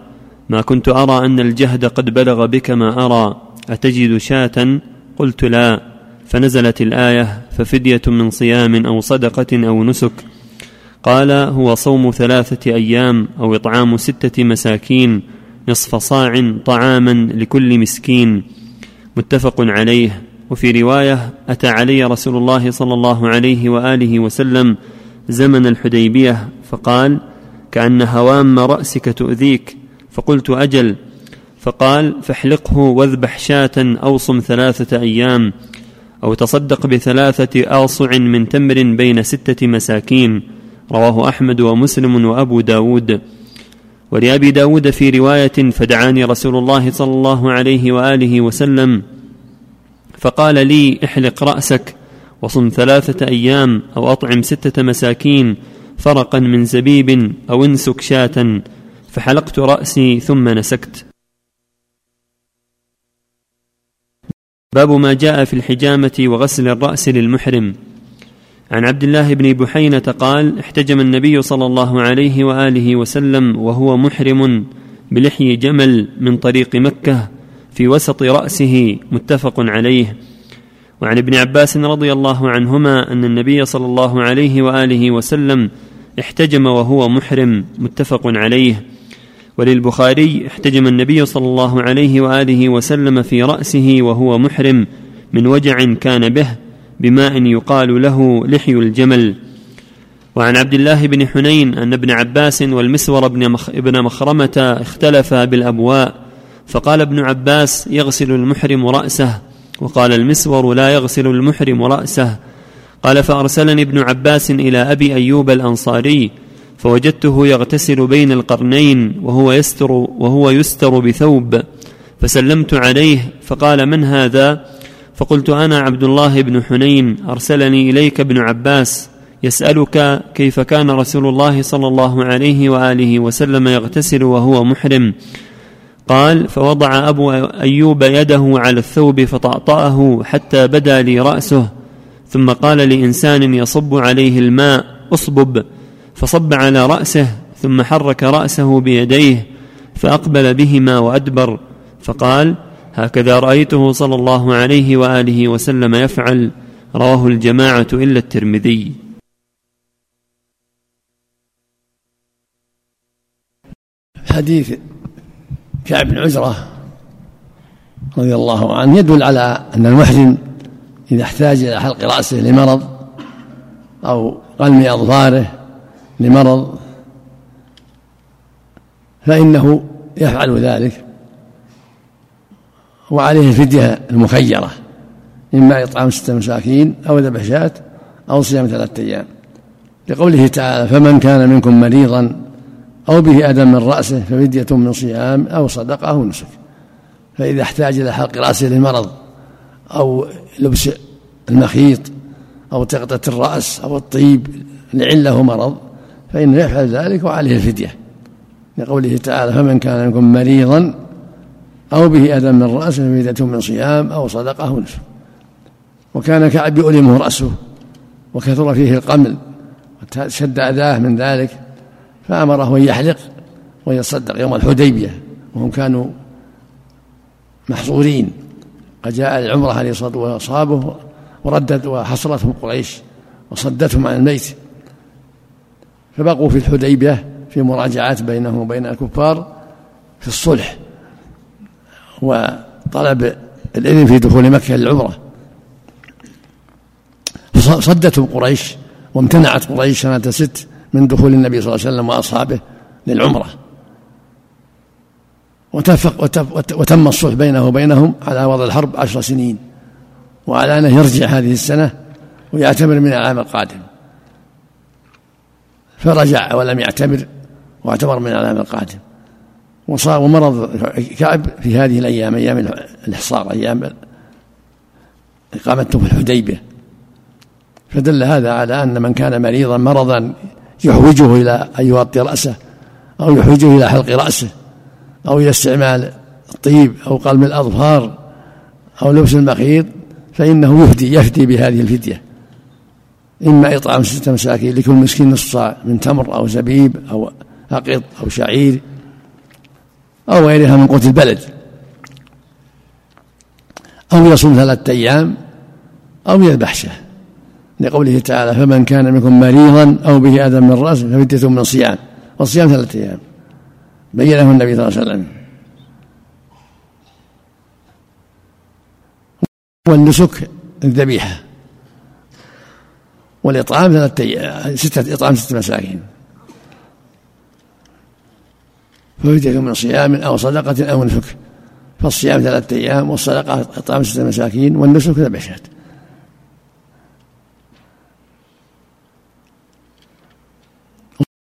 ما كنت أرى أن الجهد قد بلغ بك ما أرى أتجد شاة? قلت لا. فنزلت الآية ففدية من صيام أو صدقة أو نسك. قال هو صوم ثلاثة أيام أو إطعام ستة مساكين نصف صاع طعاما لكل مسكين متفق عليه. وفي رواية أتى علي رسول الله صلى الله عليه وآله وسلم زمن الحديبية فقال كأن هوام رأسك تؤذيك. فقلت أجل. فقال فاحلقه واذبح شاة أو صم ثلاثة أيام أو تصدق بثلاثة آصع من تمر بين ستة مساكين. رواه أحمد ومسلم وأبو داود. ولأبي داود في رواية فدعاني رسول الله صلى الله عليه وآله وسلم فقال لي احلق رأسك وصم ثلاثة أيام أو أطعم ستة مساكين فرقا من زبيب أو انسك شاة فحلقت رأسي ثم نسكت. باب ما جاء في الحجامة وغسل الرأس للمحرم. عن عبد الله بن بحينة قال احتجم النبي صلى الله عليه وآله وسلم وهو محرم بلحي جمل من طريق مكة في وسط رأسه متفق عليه. وعن ابن عباس رضي الله عنهما أن النبي صلى الله عليه وآله وسلم احتجم وهو محرم متفق عليه. وللبخاري احتجم النبي صلى الله عليه وآله وسلم في رأسه وهو محرم من وجع كان به بماء يقال له لحي الجمل. وعن عبد الله بن حنين أن ابن عباس والمسور بن, مخ ابن مخرمة اختلفا بالأبواء فقال ابن عباس يغسل المحرم رأسه. وقال المسور لا يغسل المحرم رأسه. قال فأرسلني ابن عباس إلى أبي أيوب الأنصاري فوجدته يغتسل بين القرنين وهو يستر وهو يستر بثوب فسلمت عليه فقال من هذا؟ فقلت أنا عبد الله بن حنين أرسلني إليك ابن عباس يسألك كيف كان رسول الله صلى الله عليه وآله وسلم يغتسل وهو محرم. قال فوضع أبو أيوب يده على الثوب فطأطأه حتى بدا لي رأسه ثم قال لإنسان يصب عليه الماء اصبب. فصب على رأسه ثم حرك رأسه بيديه فأقبل بهما وأدبر. فقال هكذا رأيته صلى الله عليه وآله وسلم يفعل. رواه الجماعة إلا الترمذي. حديث كعب بن عزرة رضي الله عنه يدل على أن المحرم إذا احتاج إلى حلق رأسه لمرض أو قلم أظفاره لمرض فإنه يفعل ذلك. وعليه الفدية المخيرة إما إطعام ستة مساكين أو ذبح شاة أو صيام ثلاثة أيام. لقوله تعالى فمن كان منكم مريضا أو به أذى من رأسه ففدية من صيام أو صدقة أو نسك. فإذا احتاج إلى حلق رأسه للمرض أو لبس المخيط أو تغطية الرأس أو الطيب لعله مرض فإنه يفعل ذلك وعليه الفدية. لقوله تعالى فمن كان منكم مريضا أو به أذى من رأسه ففدية من صيام أو صدقة أو نسك. وكان كعب يؤلمه رأسه وكثر فيه القمل وشد أذاه من ذلك فأمره أن يحلق ويصدق يوم الحديبية. وهم كانوا محصورين. قد جاء العمرة عليه الصلاة والسلام وأصحابه وردت وحصرتهم قريش وصدتهم عن الميت. فبقوا في الحديبية في مراجعات بينهم وبين الكفار في الصلح. وطلب الإذن في دخول مكة للعمرة. فصدتهم قريش وامتنعت قريش سنة ست من دخول النبي صلى الله عليه وسلم وأصحابه للعمرة. وتفق وتم الصلح بينه وبينهم على وضع الحرب عشر سنين. وعلى أنه يرجع هذه السنة ويعتمر من العام القادم. فرجع ولم يعتمر واعتمر من العام القادم. وصار ومرض كعب في هذه الأيام أيام الحصار أيام اقامته في الحديبية. فدل هذا على أن من كان مريضا مرضا يحوجه إلى أن يغطي رأسه أو يحوجه إلى حلق رأسه أو إلى استعمال الطيب أو قلم الأظفار أو لبس المخيط فإنه يهدي يفدي بهذه الفدية. إما إطعام ستة مساكين لكل مسكين نصف صاع من تمر أو زبيب أو أقط أو شعير. أو غيرها من قوت البلد. أو يصوم ثلاثة أيام أو يذبح شاة. لقوله تعالى فمن كان منكم مريضا أو به أذى من رأسه ففدية من صيام. والصيام ثلاثة أيام. بينه النبي صلى الله عليه وسلم. والنسك الذبيحة. والإطعام ثلاثة ستة إطعام ستة مساكين. ففدية من صيام أو صدقة أو نسك. فالصيام ثلاثة أيام والصدقة إطعام ستة مساكين والنسك ذبح شاة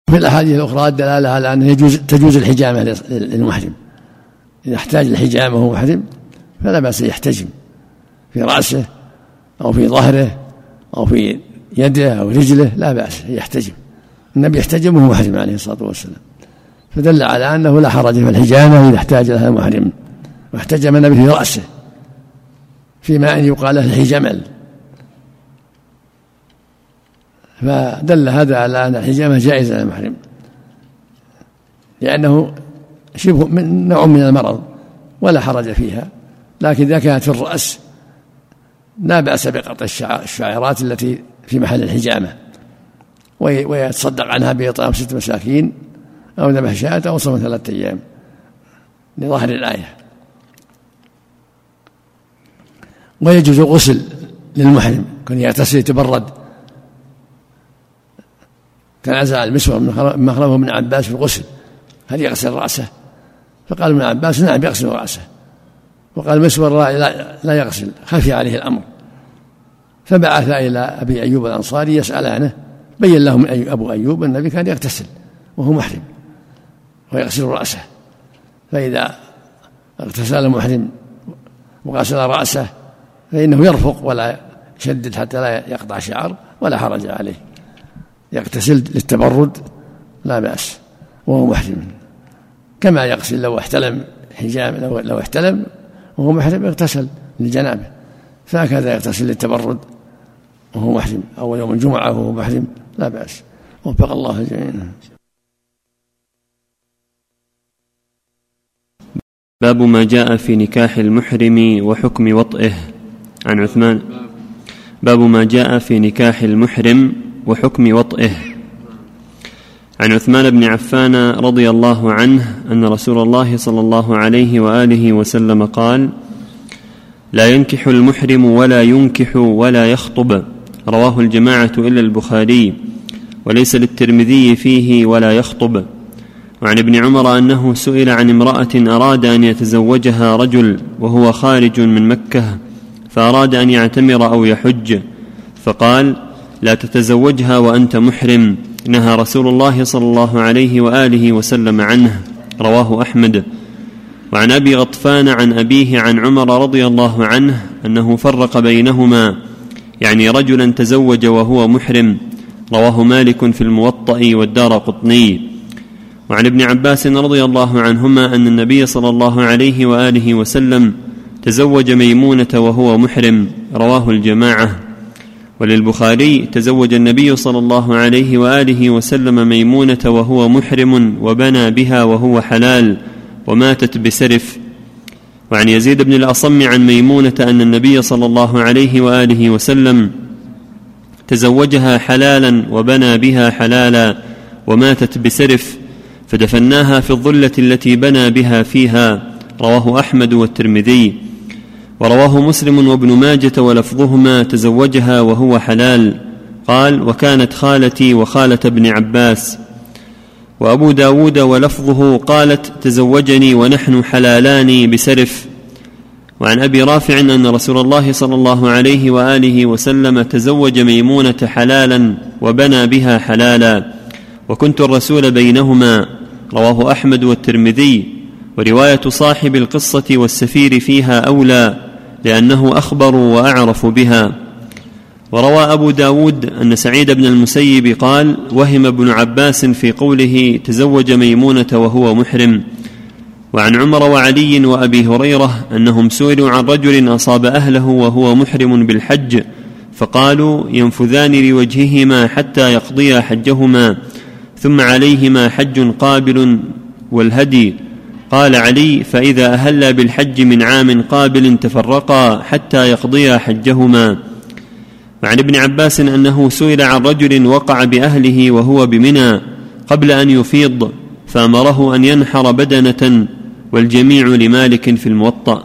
في الأحاديث الأخرى الدلالة على أنه يجوز تجوز الحجامة للمحرم. إذا احتاج الحجامة وهو محرم فلا بأس يحتجم. في رأسه أو في ظهره أو في يده أو رجله لا بأس يحتجم. النبي يحتجم وهو محرم عليه الصلاة والسلام. فدل على أنه لا حرج في الحجامة إذا احتاج لها المحرم واحتجم النبي في رأسه فيما أن يقال له الحجمل. فدل هذا على أن الحجامة جائزة للمحرم لأنه شبه من نوع من المرض ولا حرج فيها لكن إذا كانت في الرأس لا بأس بقطع الشعيرات التي في محل الحجامة ويتصدق عنها بإطعام ست مساكين أو ذبح شاة أو صوم ثلاثة أيام لظاهر الآية. ويجوز الغسل للمحرم كن يغتسل يتبرد. تنازع المسور من مخرمه ابن عباس في الغسل. هل يغسل رأسه؟ فقال ابن عباس نعم يغسل رأسه. وقال المسور لا, لا يغسل خفي عليه الأمر. فبعث إلى أبي أيوب الأنصاري يسأل عنه بين لهم أبو أيوب النبي كان يغتسل وهو محرم. ويغسل رأسه. فإذا اغتسل المحرم وغسل رأسه فإنه يرفق ولا يشدد حتى لا يقطع شعر ولا حرج عليه. يغتسل للتبرد لا بأس وهو محرم. كما يغسل لو احتلم حجاب لو, لو احتلم وهو محرم اغتسل للجنابة. فهكذا يغتسل للتبرد وهو محرم. أو يوم الجمعة وهو محرم لا بأس. وفق الله الجميع باب ما جاء في نكاح المحرم وحكم وطئه. عن عثمان. باب ما جاء في نكاح المحرم وحكم وطئه. عن عثمان بن عفان رضي الله عنه أن رسول الله صلى الله عليه وآله وسلم قال لا ينكح المحرم ولا ينكح ولا يخطب رواه الجماعة إلا البخاري وليس للترمذي فيه ولا يخطب. وعن ابن عمر أنه سئل عن امرأة أراد أن يتزوجها رجل وهو خارج من مكة فأراد أن يعتمر أو يحج. فقال لا تتزوجها وأنت محرم. نهى رسول الله صلى الله عليه وآله وسلم عنه. رواه أحمد. وعن أبي غطفان عن أبيه عن عمر رضي الله عنه أنه فرق بينهما يعني رجلا تزوج وهو محرم. رواه مالك في الموطأ والدار قطني. وعن ابن عباس رضي الله عنهما أن النبي صلى الله عليه وآله وسلم تزوج ميمونة وهو محرم رواه الجماعة. وللبخاري تزوج النبي صلى الله عليه وآله وسلم ميمونة وهو محرم وبنى بها وهو حلال وماتت بسرف. وعن يزيد بن الأصم عن ميمونة أن النبي صلى الله عليه وآله وسلم تزوجها حلالا وبنى بها حلالا وماتت بسرف. فدفناها في الظلة التي بنى بها فيها رواه أحمد والترمذي. ورواه مسلم وابن ماجة ولفظهما تزوجها وهو حلال. قال وكانت خالتي وخالة ابن عباس. وأبو داود ولفظه قالت تزوجني ونحن حلالان بسرف. وعن أبي رافع أن رسول الله صلى الله عليه وآله وسلم تزوج ميمونة حلالا وبنى بها حلالا. وكنت الرسول بينهما. رواه أحمد والترمذي ورواية صاحب القصة والسفير فيها أولى لأنه أخبر وأعرف بها. وروى أبو داود أن سعيد بن المسيب قال وهم ابن عباس في قوله تزوج ميمونة وهو محرم وعن عمر وعلي وأبي هريرة أنهم سئلوا عن رجل أصاب أهله وهو محرم بالحج فقالوا ينفذان لوجههما حتى يقضيا حجهما ثم عليهما حج قابل والهدي. قال علي فإذا أهلا بالحج من عام قابل تفرقا حتى يقضيا حجهما. وعن ابن عباس أنه سئل عن رجل وقع بأهله وهو بمنى قبل أن يفيض فأمره أن ينحر بدنة والجميع لمالك في الموطأ.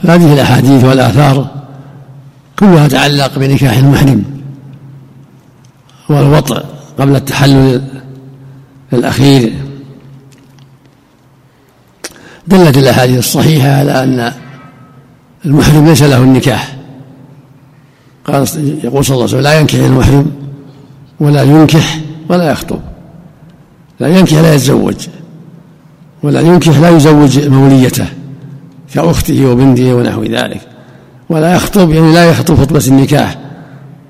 هذه الأحاديث والآثار كلها تعلق بنكاح المحرم والوطء قبل التحلل الأخير. دلت الأحاديث الصحيحة على أن المحرم ليس له النكاح. قال يقول صلى الله عليه وسلم لا ينكح المحرم ولا ينكح ولا يخطب. لا ينكح لا يتزوج ولا ينكح لا يزوج موليته كأخته وبنته ونحو ذلك. ولا يخطب يعني لا يخطب خطبة النكاح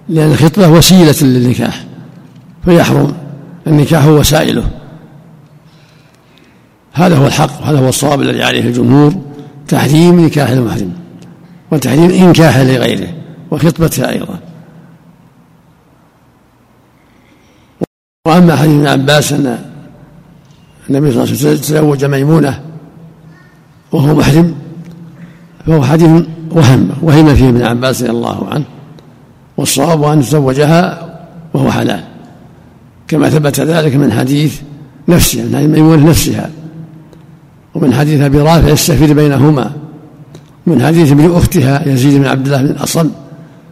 لأن الخطبة وسيلة للنكاح فيحرم النكاح وسائله. هذا هو الحق وهذا هو الصواب الذي عليه الجمهور تحريم نكاح المحرم وتحريم إنكاح لغيره وخطبتها أيضا. وأما حديث ابن عباس أن النبي صلى الله عليه وسلم تزوج ميمونة وهو محرم فهو حديث وهم وهم فيه ابن عباس رضي الله عنه والصواب أن تزوجها وهو حلال. كما ثبت ذلك من حديث نفسها من حديث ميمونة نفسها ومن حديث أبي رافع السفير بينهما من حديث ابن أختها يزيد بن عبد الله بن الأصم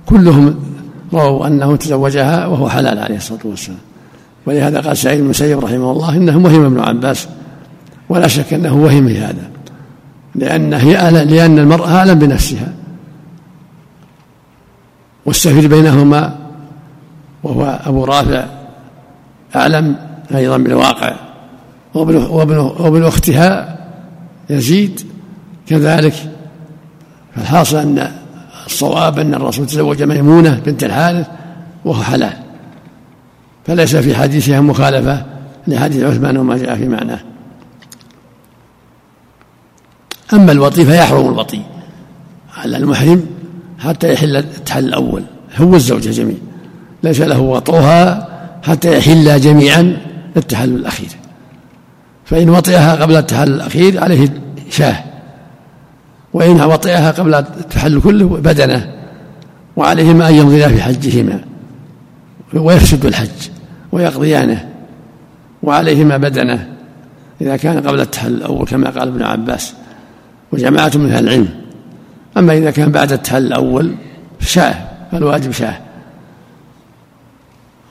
كلهم رووا أنه تزوجها وهو حلال عليه الصلاة والسلام. ولهذا قال سعيد بن المسيب رحمه الله إنه وهم ابن عباس ولا شك أنه وهم هذا. لأن هي لأن المرأة أعلم بنفسها. والسفير بينهما وهو أبو رافع أعلم أيضا بالواقع. وابن, وابن, وابن أختها يزيد كذلك. فالحاصل أن الصواب أن الرسول تزوج ميمونة بنت الحارث وهو حلال. فليس في حديثها مخالفة لحديث عثمان وما جاء في معناه. أما الوطي فيحرم الوطي على المحرم حتى يحل التحل الأول. هو الزوجة جميع ليس له وطئها حتى يحل جميعا التحلل الأخير. فإن وطئها قبل التحلل الأخير عليه شاه. وإن وطئها قبل التحلل كله بدنه. وعليهما أن يمضيا في حجهما. ويفسد الحج ويقضيانه. وعليهما بدنه. إذا كان قبل التحلل الأول كما قال ابن عباس. وجماعة من أهل العلم. أما إذا كان بعد التحلل الأول شاه فالواجب شاه.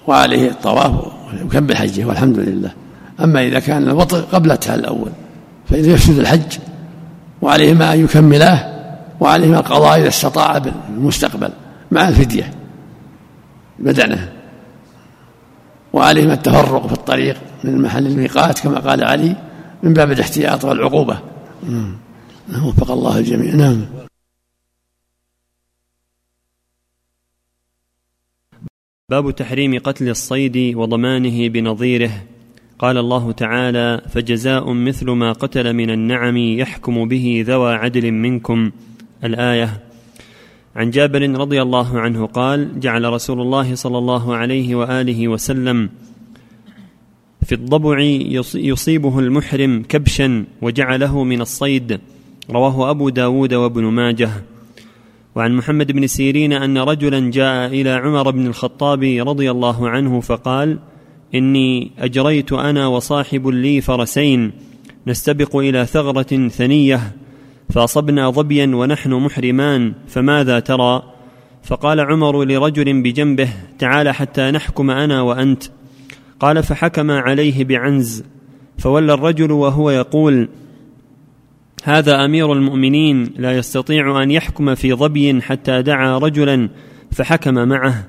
وعليه الطواف ويكمل حجه والحمد لله. أما إذا كان الوطء قبل التحلل الأول فإذا يفسد الحج وعليهما أن يكملاه وعليهما القضاء إذا استطاع بالمستقبل مع الفدية بدنه. وعليهما التفرق في الطريق من محل الميقات كما قال علي من باب الاحتياط والعقوبة. وفق الله الجميع. نعم. باب تحريم قتل الصيد وضمانه بنظيره. قال الله تعالى فجزاء مثل ما قتل من النعم يحكم به ذوى عدل منكم. الآية. عن جابر رضي الله عنه قال جعل رسول الله صلى الله عليه وآله وسلم في الضبع يصيبه المحرم كبشا وجعله من الصيد. رواه أبو داود وابن ماجه. وعن محمد بن سيرين أن رجلا جاء إلى عمر بن الخطاب رضي الله عنه فقال إني أجريت أنا وصاحب لي فرسين نستبق إلى ثغرة ثنية فأصبنا ظبيا ونحن محرمان فماذا ترى؟ فقال عمر لرجل بجنبه تعال حتى نحكم أنا وأنت. قال فحكم عليه بعنز. فولى الرجل وهو يقول هذا أمير المؤمنين لا يستطيع أن يحكم في ظبي حتى دعا رجلا فحكم معه.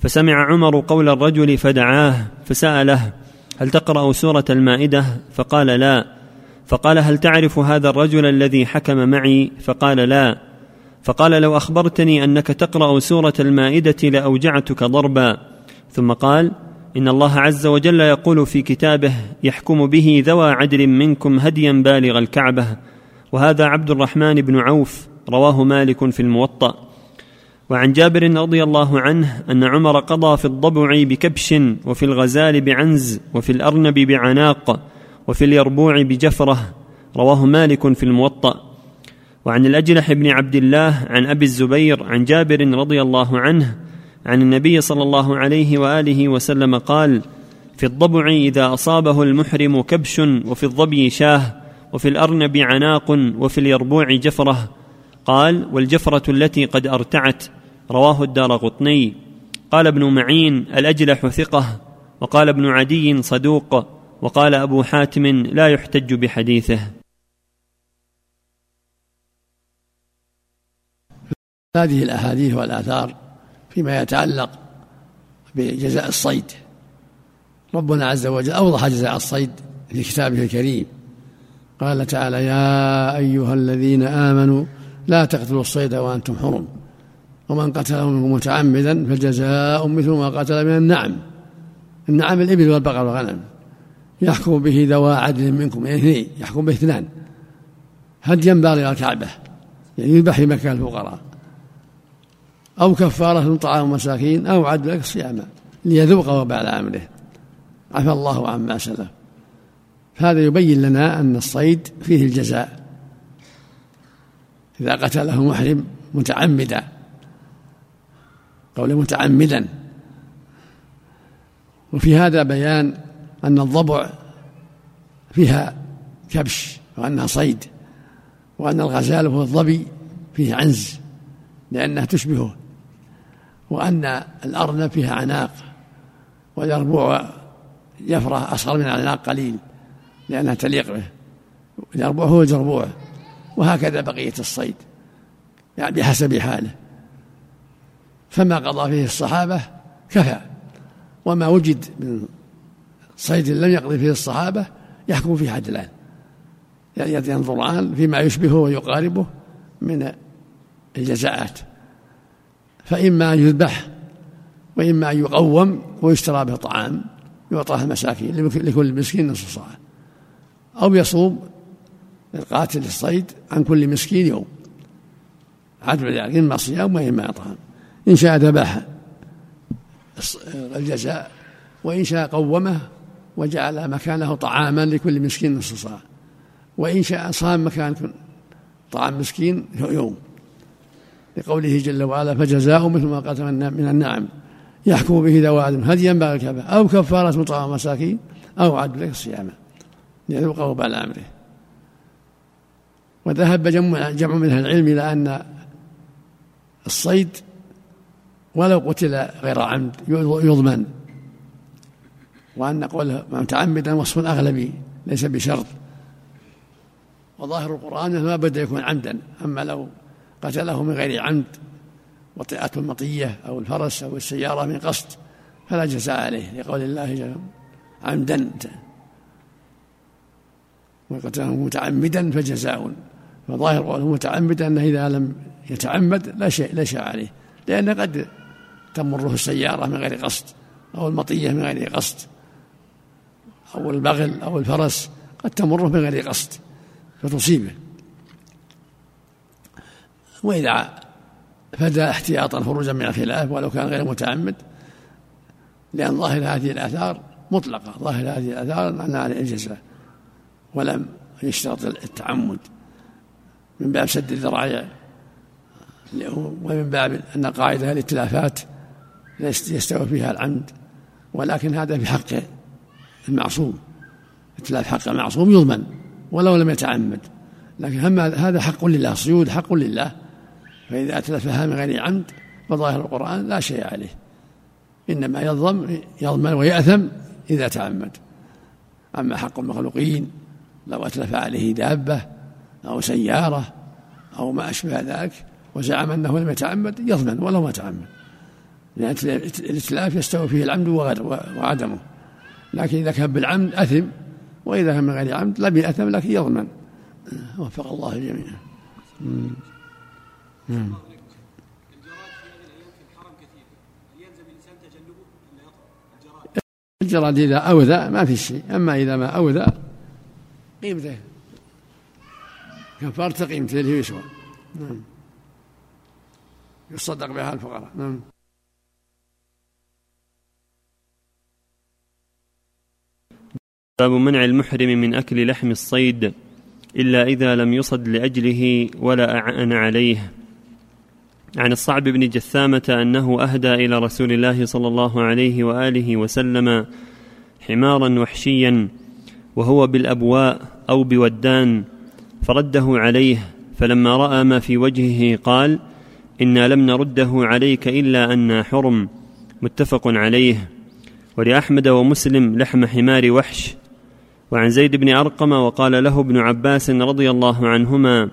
فسمع عمر قول الرجل فدعاه فسأله هل تقرأ سورة المائدة؟ فقال لا. فقال هل تعرف هذا الرجل الذي حكم معي؟ فقال لا. فقال لو أخبرتني أنك تقرأ سورة المائدة لأوجعتك ضربا. ثم قال إن الله عز وجل يقول في كتابه يحكم به ذوى عدل منكم هديا بالغ الكعبة. وهذا عبد الرحمن بن عوف رواه مالك في الموطأ. وعن جابر رضي الله عنه أن عمر قضى في الضبع بكبش وفي الغزال بعنز وفي الأرنب بعناق وفي اليربوع بجفرة رواه مالك في الموطأ. وعن الأجلح بن عبد الله عن أبي الزبير عن جابر رضي الله عنه عن النبي صلى الله عليه وآله وسلم قال في الضبع إذا أصابه المحرم كبش وفي الظبي شاه وفي الأرنب عناق وفي اليربوع جفرة. قال والجفرة التي قد أرتعت. رواه الدار قطني. قال ابن معين الأجلح ثقة. وقال ابن عدي صدوق. وقال أبو حاتم لا يحتج بحديثه. هذه الأحاديث والآثار فيما يتعلق بجزاء الصيد. ربنا عز وجل أوضح جزاء الصيد في كتابه الكريم. قال تعالى يا أيها الذين آمنوا لا تقتلوا الصيد وأنتم حرم ومن قتله منكم متعمدا فجزاء مثل ما قتل من النعم النعم الإبل والبقر والغنم يحكم به ذوى عدل منكم يعني اثنين يحكم به اثنان هديا بالغ الكعبة يعني يذبح في مكان الفقراء أو كفارة طعام مساكين أو عدل صياما ليذوق وبال أمره. عفى الله عما سلف. هذا يبين لنا أن الصيد فيه الجزاء. إذا قتله محرم متعمدا قول متعمدا. وفي هذا بيان أن الضبع فيها كبش وأنها صيد وأن الغزال هو الظبي فيه عنز لأنها تشبهه وأن الأرنب فيها عناق واليربوع يفرح أصغر من العناق قليل. لأنها تليق به. اليربوع هو الجربوع وهكذا بقية الصيد. يعني بحسب حاله. فما قضى فيه الصحابة كفى. وما وجد من صيد لم يقضي فيه الصحابة يحكم فيه عدلان. يعني ينظران فيما يشبهه ويقاربه من الجزاءات. فإما أن يذبح وإما أن يقوم ويشترى به طعام يعطاه المساكين لكل مسكين نصف صاع. أو يصوم القاتل الصيد عن كل مسكين يوم. عدل ذلك إما صيام وإما إطعام. إن شاء ذبح الجزاء وإن شاء قومه وجعل مكانه طعاما لكل مسكين نصف صاع وإن شاء صام مكان طعام مسكين يوم. لقوله جل وعلا فجزاء مثل ما قتل من النعم. يحكم به ذوى عدل هديا ينبغي الكعبة أو كفارة طعام مساكين أو عدل صياما ليذوق وبال أمره وذهب جمع, جمع من أهل العلم إلى أن الصيد ولو قتل غير عمد يضمن. وأن قوله متعمدا وصف أغلبي ليس بشرط. وظاهر القرآن ما بدا يكون عمدا. أما لو قتله من غير عمد وطئته المطية أو الفرس أو السيارة من قصد فلا جزاء عليه. لقول الله جل عمدا وقتله متعمدا فجزاء. فظاهر قوله متعمدا أنه إذا لم يتعمد لا شيء لا شيء عليه. لأن قد تمره السيارة من غير قصد أو المطية من غير قصد أو البغل أو الفرس قد تمره من غير قصد فتصيبه. وإذا فدى احتياطا خروجا من الخلاف ولو كان غير متعمد لأن ظاهر هذه الآثار مطلقة. ظاهر هذه الآثار أنها على الجزاء. ولم يشترط التعمد من باب سد الذرائع ومن باب أن قاعدة الإتلافات يستوي فيها العمد ولكن هذا في حق المعصوم. إتلاف حق المعصوم يضمن ولو لم يتعمد. لكن هذا حق لله صيود حق لله. فإذا أتلفها من غير عمد فظاهر القرآن لا شيء عليه. إنما يظلم يضمن ويأثم إذا تعمد. أما حق المخلوقين لو أتلف عليه دابة أو سيارة أو ما أشبه ذلك وزعم أنه لم يتعمد يضمن ولو ما تعمد. لأن الإتلاف يستوي فيه العمد وعدمه. لكن إذا كان بالعمد أثم وإذا كان من غير عمد لم يأثم لكن يضمن وفق الله الجميع. نعم الجراد إذا أوذى ما في شيء. أما إذا ما أوذى قيمته كفارته قيمته اللي يسوى. نعم. يصدق بها الفقراء. نعم. باب منع المحرم من أكل لحم الصيد إلا إذا لم يصد لأجله ولا أعان عليه. عن الصعب بن جثامة أنه أهدى إلى رسول الله صلى الله عليه وآله وسلم حمارا وحشيا وهو بالأبواء أو بودان فرده عليه فلما رأى ما في وجهه قال إنا لم نرده عليك إلا أنا حرم. متفق عليه. ولأحمد ومسلم لحم حمار وحش. وعن زيد بن أرقم وقال له ابن عباس رضي الله عنهما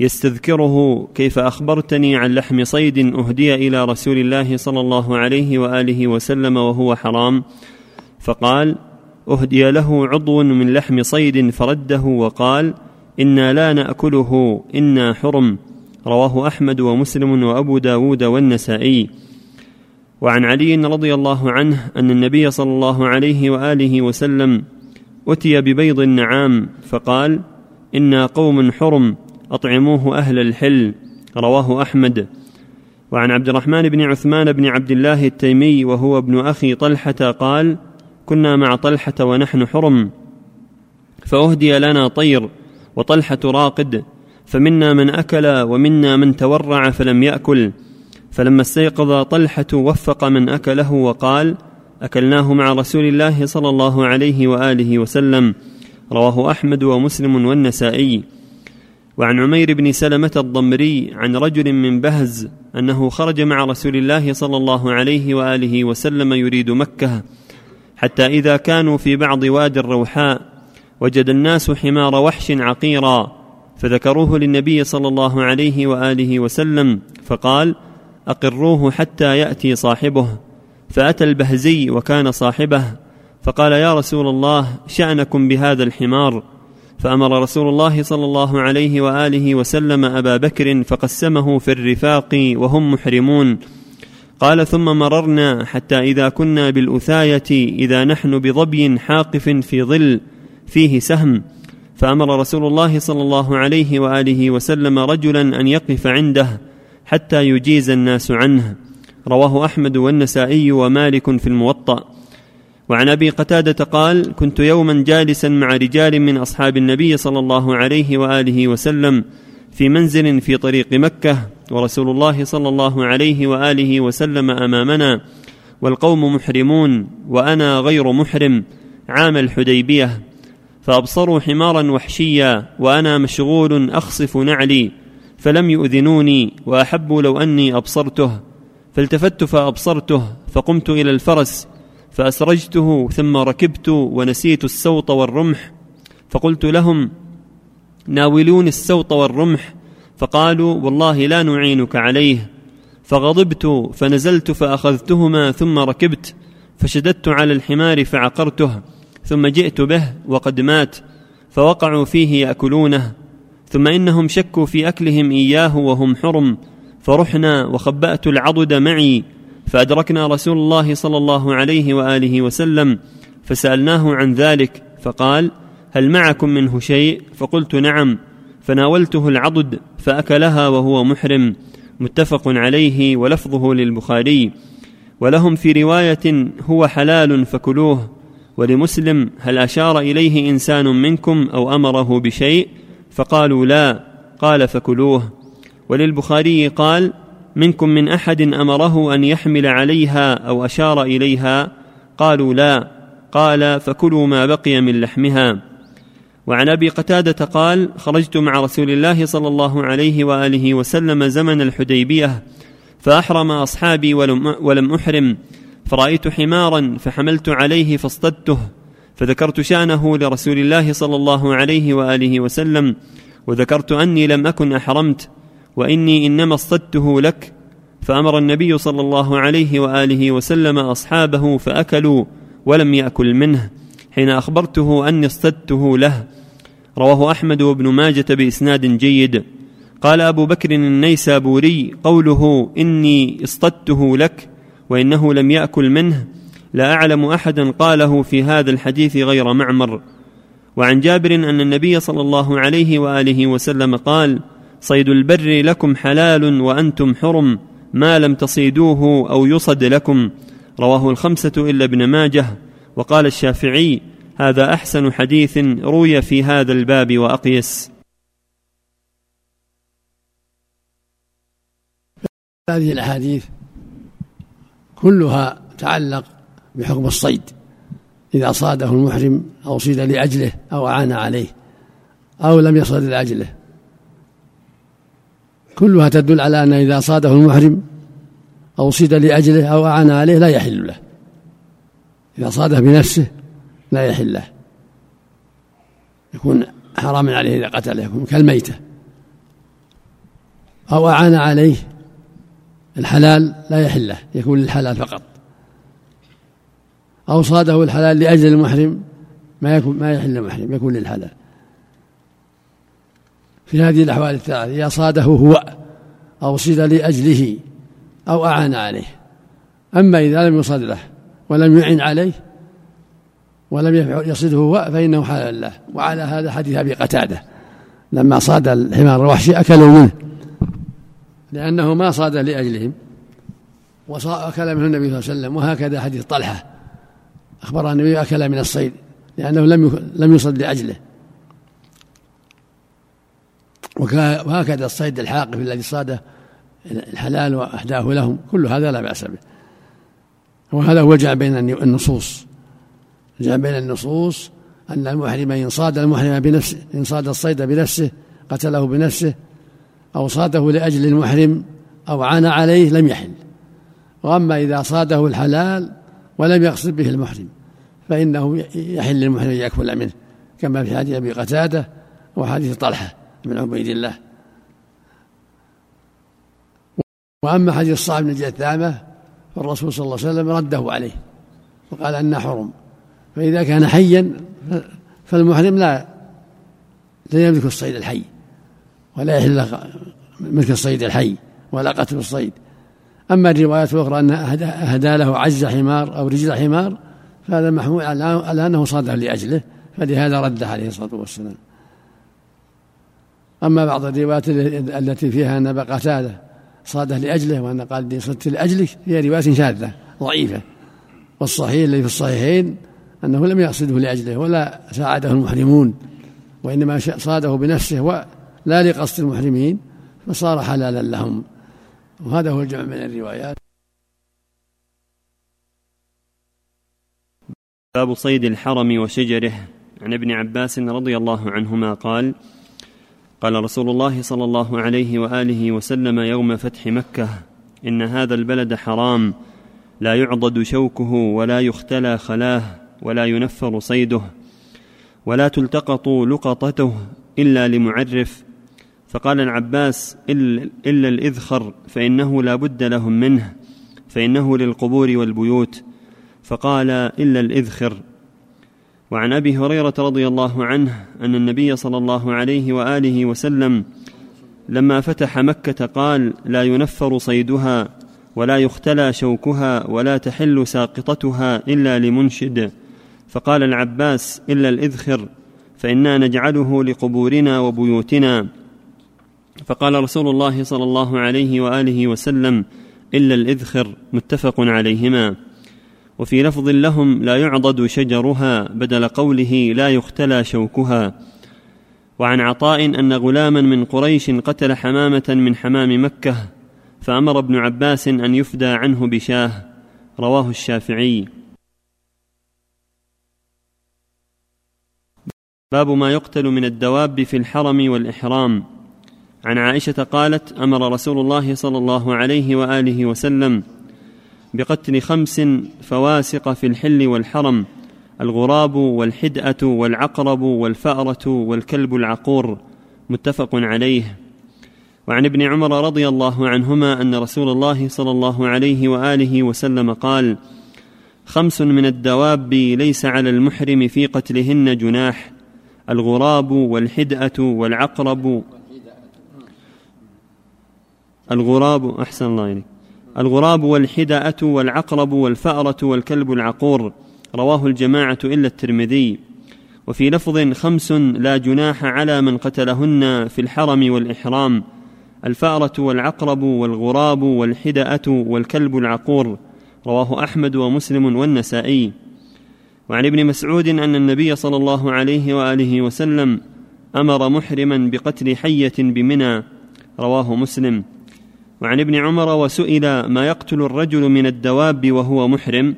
يستذكره كيف أخبرتني عن لحم صيد أهدي إلى رسول الله صلى الله عليه وآله وسلم وهو حرام. فقال أهدي له عضو من لحم صيد فرده وقال إنا لا نأكله إنا حرم. رواه أحمد ومسلم وأبو داود والنسائي. وعن علي رضي الله عنه أن النبي صلى الله عليه وآله وسلم أتي ببيض النعام فقال إنا قوم حرم أطعموه أهل الحل. رواه أحمد. وعن عبد الرحمن بن عثمان بن عبد الله التيمي وهو ابن أخي طلحة قال كنا مع طلحة ونحن حرم فأهدي لنا طير وطلحة راقد فمنا من أكل ومنا من تورع فلم يأكل فلما استيقظ طلحة وفق من أكله وقال أكلناه مع رسول الله صلى الله عليه وآله وسلم رواه أحمد ومسلم والنسائي. وعن عمير بن سلمة الضمري عن رجل من بهز أنه خرج مع رسول الله صلى الله عليه وآله وسلم يريد مكة حتى إذا كانوا في بعض وادي الروحاء وجد الناس حمار وحش عقيرا فذكروه للنبي صلى الله عليه وآله وسلم فقال أقروه حتى يأتي صاحبه. فأتى البهزي وكان صاحبه فقال يا رسول الله شأنكم بهذا الحمار؟ فأمر رسول الله صلى الله عليه وآله وسلم أبا بكر فقسمه في الرفاق وهم محرمون. قال ثم مررنا حتى إذا كنا بالأثاية إذا نحن بظبي حاقف في ظل فيه سهم. فأمر رسول الله صلى الله عليه وآله وسلم رجلا أن يقف عنده حتى يجيز الناس عنه. رواه أحمد والنسائي ومالك في الموطأ. وعن أبي قتادة قال كنت يوما جالسا مع رجال من أصحاب النبي صلى الله عليه وآله وسلم في منزل في طريق مكة ورسول الله صلى الله عليه وآله وسلم أمامنا والقوم محرمون وأنا غير محرم عام الحديبية فأبصروا حمارا وحشيا وأنا مشغول أخصف نعلي فلم يؤذنوني وأحبوا لو أني أبصرته فالتفت فأبصرته فقمت إلى الفرس فأسرجته ثم ركبت ونسيت السوط والرمح فقلت لهم ناولوني السوط والرمح فقالوا والله لا نعينك عليه. فغضبت فنزلت فأخذتهما ثم ركبت فشددت على الحمار فعقرته ثم جئت به وقد مات فوقعوا فيه يأكلونه. ثم إنهم شكوا في أكلهم إياه وهم حرم فرحنا وخبأت العضد معي فأدركنا رسول الله صلى الله عليه وآله وسلم فسألناه عن ذلك فقال هل معكم منه شيء؟ فقلت نعم. فناولته العضد فأكلها وهو محرم متفق عليه ولفظه للبخاري. ولهم في رواية هو حلال فكلوه ولمسلم هل أشار إليه إنسان منكم أو أمره بشيء؟ فقالوا لا قال فكلوه. وللبخاري قال منكم من أحد أمره أن يحمل عليها أو أشار إليها؟ قالوا لا قال فكلوا ما بقي من لحمها. وعن أبي قتادة قال خرجت مع رسول الله صلى الله عليه وآله وسلم زمن الحديبية فأحرم أصحابي ولم, ولم أحرم فرأيت حمارا فحملت عليه فاصطدته فذكرت شأنه لرسول الله صلى الله عليه وآله وسلم وذكرت أني لم أكن أحرمت وإني إنما اصطدته لك فأمر النبي صلى الله عليه وآله وسلم أصحابه فأكلوا ولم يأكل منه. حين أخبرته أني اصطدته له. رواه أحمد وابن ماجة بإسناد جيد. قال أبو بكر النيسابوري قوله إني اصطدته لك وإنه لم يأكل منه لا أعلم أحدا قاله في هذا الحديث غير معمر. وعن جابر أن النبي صلى الله عليه وآله وسلم قال صيد البر لكم حلال وأنتم حرم ما لم تصيدوه أو يصد لكم. رواه الخمسة إلا ابن ماجة. وقال الشافعي هذا أحسن حديث روي في هذا الباب وأقيس. هذه الأحاديث كلها تعلق بحكم الصيد. إذا صاده المحرم أو صيد لأجله أو أعان عليه أو لم يصد لأجله. كلها تدل على أن إذا صاده المحرم أو صيد لأجله أو أعان عليه لا يحل له. إذا صاده بنفسه لا يحل له. يكون حراما عليه إذا قتله يكون كالميتة. أو أعان عليه الحلال لا يحل له يكون للحلال فقط. أو صاده الحلال لأجل المحرم ما يكون ما يحل المحرم يكون للحلال. في هذه الأحوال الثلاثة إذا صاده هو أو صيد لأجله أو أعان عليه. أما إذا لم يصد له ولم يعن عليه ولم يصده فإنه حلال له. وعلى هذا حديث أبي قتادة لما صاد الحمار الوحشي أكلوا منه لأنه ما صاد لأجلهم وأكل منه النبي صلى الله عليه وسلم. وهكذا حديث طلحة أخبر النبي أكل من الصيد لأنه لم لم يصد لأجله. وهكذا الصيد الحاقف الذي صاده الحلال وأهداه لهم كل هذا لا بأس به. وهذا هو الجمع بين النصوص. الجمع بين النصوص أن المحرم إن صاد المحرم بنفسه إن صاد الصيد بنفسه قتله بنفسه أو صاده لأجل المحرم أو عانى عليه لم يحل. وأما إذا صاده الحلال ولم يقصد به المحرم فإنه يحل للمحرم أن يأكل منه كما في حديث أبي قتادة وحديث طلحة بن عبيد الله. وأما حديث الصعب بن جثامة فالرسول صلى الله عليه وسلم رده عليه وقال أنه حرم فإذا كان حيا فالمحرم لا لا يملك الصيد الحي ولا يحل ملك الصيد الحي ولا قتل الصيد أما الروايات الأخرى أن أهدى له عز حمار أو رجل حمار فهذا محمول على أنه صاده لأجله فلهذا رد عليه الصلاة والسلام. أما بعض الروايات التي فيها أن أبا قتادة صاده لأجله وأن قال إني صدت لأجلك هي رواية شاذة ضعيفة. والصحيح الذي في الصحيحين أنه لم يقصده لأجله ولا ساعده المحرمون وإنما صاده بنفسه ولا لقصد المحرمين فصار حلالا لهم. وهذا هو الجمع من الروايات. باب صيد الحرم وشجره. عن ابن عباس رضي الله عنهما قال قال رسول الله صلى الله عليه وآله وسلم يوم فتح مكة إن هذا البلد حرام لا يعضد شوكه ولا يختلى خلاه ولا ينفر صيده ولا تلتقط لقطته إلا لمعرف فقال العباس إلا الإذخر فإنه لا بد لهم منه فإنه للقبور والبيوت فقال إلا الإذخر وعن أبي هريرة رضي الله عنه أن النبي صلى الله عليه وآله وسلم لما فتح مكة قال لا ينفر صيدها ولا يختلى شوكها ولا تحل ساقطتها إلا لمنشد فقال العباس إلا الإذخر فإنا نجعله لقبورنا وبيوتنا فقال رسول الله صلى الله عليه وآله وسلم إلا الإذخر متفق عليهما وفي لفظ لهم لا يعضد شجرها بدل قوله لا يختلى شوكها. وعن عطاء أن غلاما من قريش قتل حمامة من حمام مكة فأمر ابن عباس أن يفدى عنه بشاه. رواه الشافعي. باب ما يقتل من الدواب في الحرم والإحرام. عن عائشة قالت أمر رسول الله صلى الله عليه وآله وسلم بقتل خمس فواسق في الحل والحرم الغراب والحدأة والعقرب والفأرة والكلب العقور متفق عليه. وعن ابن عمر رضي الله عنهما أن رسول الله صلى الله عليه وآله وسلم قال خمس من الدواب ليس على المحرم في قتلهن جناح الغراب والحدأة والعقرب. الغراب أحسن الله إليك. الغراب والحدأة والعقرب والفأرة والكلب العقور. رواه الجماعة إلا الترمذي. وفي لفظ خمس لا جناح على من قتلهن في الحرم والإحرام. الفأرة والعقرب والغراب والحدأة والكلب العقور. رواه أحمد ومسلم والنسائي. وعن ابن مسعود أن النبي صلى الله عليه وآله وسلم أمر محرما بقتل حية بمنى. رواه مسلم. وعن ابن عمر وسئل ما يقتل الرجل من الدواب وهو محرم؟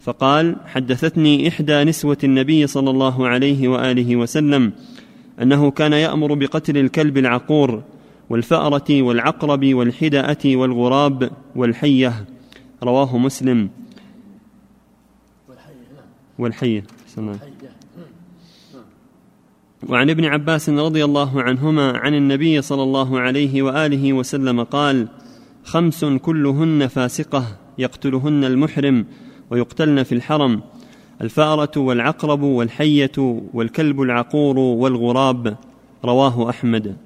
فقال حدثتني إحدى نسوة النبي صلى الله عليه وآله وسلم أنه كان يأمر بقتل الكلب العقور والفأرة والعقرب والحدأة والغراب والحية. رواه مسلم. والحية وعن ابن عباس رضي الله عنهما عن النبي صلى الله عليه وآله وسلم قال خمس كلهن فاسقة يقتلهن المحرم ويقتلن في الحرم. الفأرة والعقرب والحية والكلب العقور والغراب. رواه أحمد.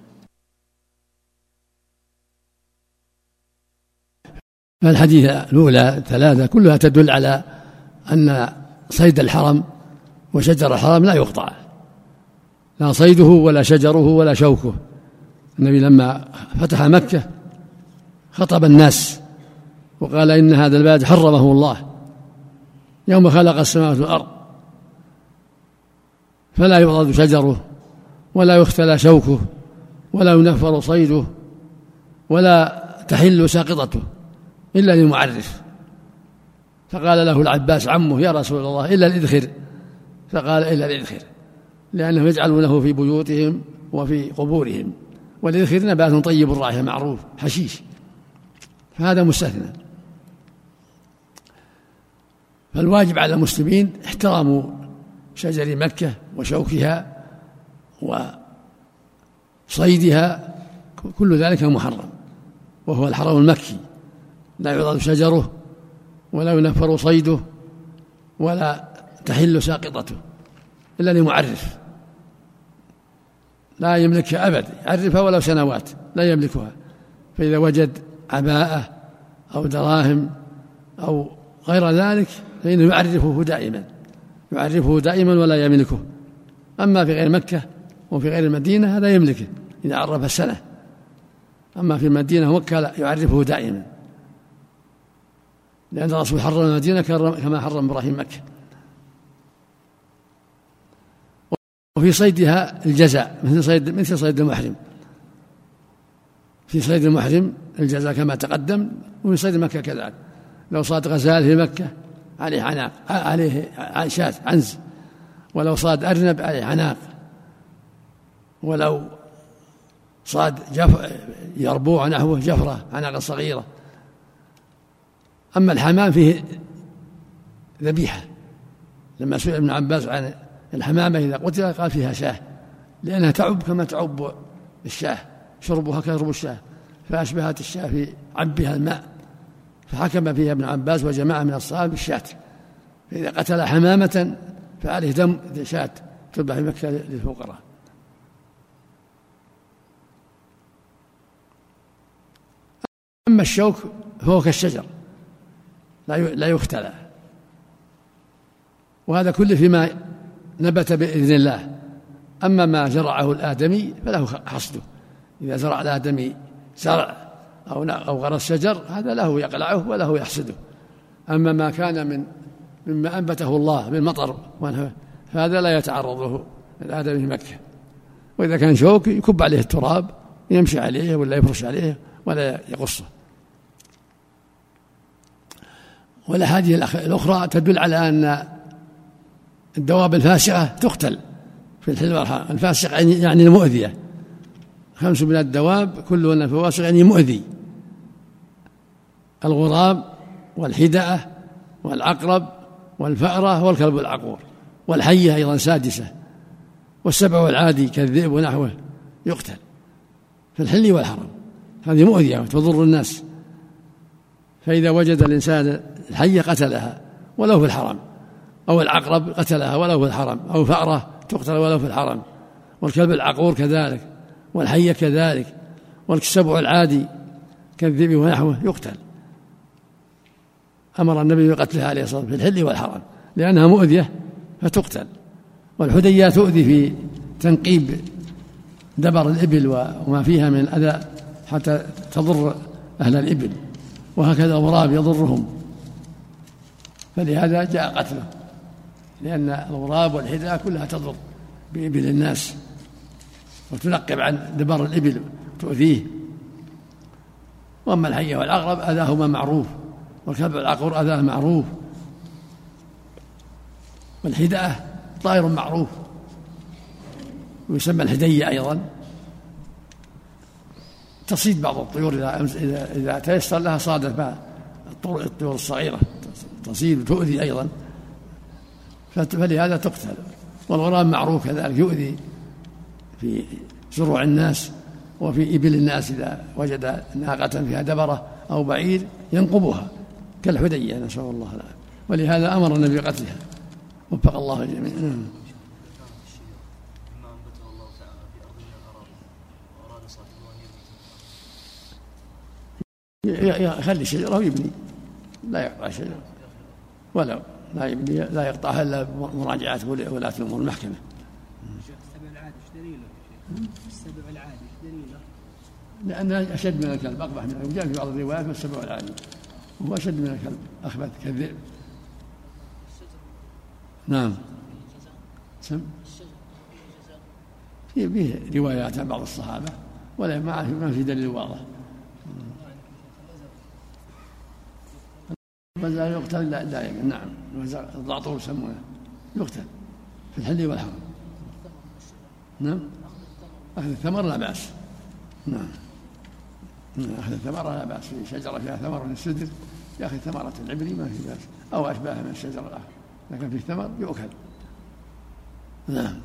الحديث الأولى ثلاثة كلها تدل على أن صيد الحرم وشجر الحرم لا يقطع. لا صيده ولا شجره ولا شوكه. النبي لما فتح مكة خطب الناس وقال إن هذا البلد حرمه الله يوم خلق السماوات والأرض فلا يبغض شجره ولا يختلى شوكه ولا ينفر صيده ولا تحل ساقطته إلا للمعرف فقال له العباس عمه يا رسول الله إلا الإذخر فقال إلا الإذخر لأنهم يجعلونه في بيوتهم وفي قبورهم والإذخر نبات طيب الرائحة معروف حشيش. فهذا مستثنى. فالواجب على المسلمين احترام شجر مكة وشوكها وصيدها كل ذلك محرم وهو الحرم المكي. لا يعضد شجره ولا ينفر صيده ولا تحل ساقطته إلا لمعرف. لا يملكها أبد يعرفها ولو سنوات لا يملكها. فإذا وجد عباءة أو دراهم أو غير ذلك فإنه يعرفه دائما يعرفه دائما ولا يملكه. أما في غير مكة وفي غير المدينة هذا يملكه إذا عرف السنة أما في المدينة ومكة لا يعرفه دائما. لأن الرسول حرم المدينة كما حرم إبراهيم مكة. وفي صيدها الجزاء مثل صيد مثل صيد المحرم. في صيد المحرم الجزاء كما تقدم وفي صيد مكة كذلك. لو صاد غزال في مكة عليه عناق عليه شاة عنز. ولو صاد أرنب عليه عناق. ولو صاد جف يربوع نحوه جفرة عناقة صغيرة. أما الحمام فيه ذبيحة. لما سئل ابن عباس عن الحمامة إذا قتل قال فيها شاة لأنها تعب كما تعب الشاة. شربها كشرب الشاة فأشبهت الشاة في عبها الماء فحكم فيها ابن عباس وجماعة من الصحابة بالشاة. فإذا قتل حمامة فعليه دم شاة تذبح في مكة للفقراء. أما الشوك فهو كالشجر لا لا يختلى. وهذا كله فيما نبت بإذن الله. أما ما زرعه الآدمي فله حصده إذا زرع الآدمي زرع أو أو غرس شجر هذا له يقلعه وله يحسده. أما ما كان من مما أنبته الله بالمطر فهذا لا يتعرضه الآدمي في مكة. وإذا كان شوك يكب عليه التراب يمشي عليه ولا يفرش عليه ولا يقصه. والأحاديث الأخرى تدل على أن الدواب الفاسقة تقتل في الحل والحرام الفاسق يعني, يعني المؤذية. خمس من الدواب كلهن فواسق يعني مؤذي. الغراب والحدأة والعقرب والفأرة والكلب العقور والحية أيضا سادسة والسبع والعادي كالذئب ونحوه يقتل في الحل والحرم. هذه مؤذية تضر الناس. فإذا وجد الإنسان الحية قتلها ولو في الحرم أو العقرب قتلها ولو في الحرم أو فأرة تقتل ولو في الحرم والكلب العقور كذلك. والحية كذلك والسبع العادي كالذئب ونحوه يقتل. أمر النبي بقتلها عليه الصلاة والسلام في الحل والحرم لأنها مؤذية فتقتل. والحدية تؤذي في تنقيب دبر الإبل وما فيها من الأذى حتى تضر أهل الإبل وهكذا الغراب يضرهم. فلهذا جاء قتله لأن الغراب والحذاء كلها تضر بإبل الناس. وتنقب عن دبر الإبل تؤذيه. وأما الحية والعقرب أذاهما معروف والكلب العقور أذاه معروف. والحداءة طائر معروف. ويسمى الهدية أيضا. تصيد بعض الطيور إذا إذا إذا تيسر لها صادت الطيور الصغيرة. تصيد وتؤذي أيضا. فلهذا تقتل. والغرام معروف كذلك يؤذي. في زروع الناس وفي إبل الناس إذا وجد ناقة فيها دبرة أو بعير ينقبها كالحدية نسأل الله العافية. ولهذا أمر النبي بقتلها. وفق الله الجميع. نعم. يخلي الشجرة ويبني لا يقطع الشجرة ولا لا يبني لا يقطعها إلا بمراجعة ولاة الأمور المحكمة السبع العادي إيش دليله؟ السبع العادي إيش دليله؟ لأنها أشد من الكلب أقبح من جاء في بعض الروايات السبع العادي وهو أشد من الكلب أخبث كالذئب نعم. سم؟ في فيه روايات عن بعض الصحابة ولا ما في دليل واضح. الغزال يقتل دائما نعم. الضعطور يسمونه. يقتل في الحل والحرم. نعم. أخذ الثمر لا بأس. نعم. أخذ الثمر لا بأس. في شجرة فيها ثمر من السدر يأخذ ثمرة العبري ما في بأس. أو أشباه من الشجرة الآخر لكن في الثمر يؤكل. نعم.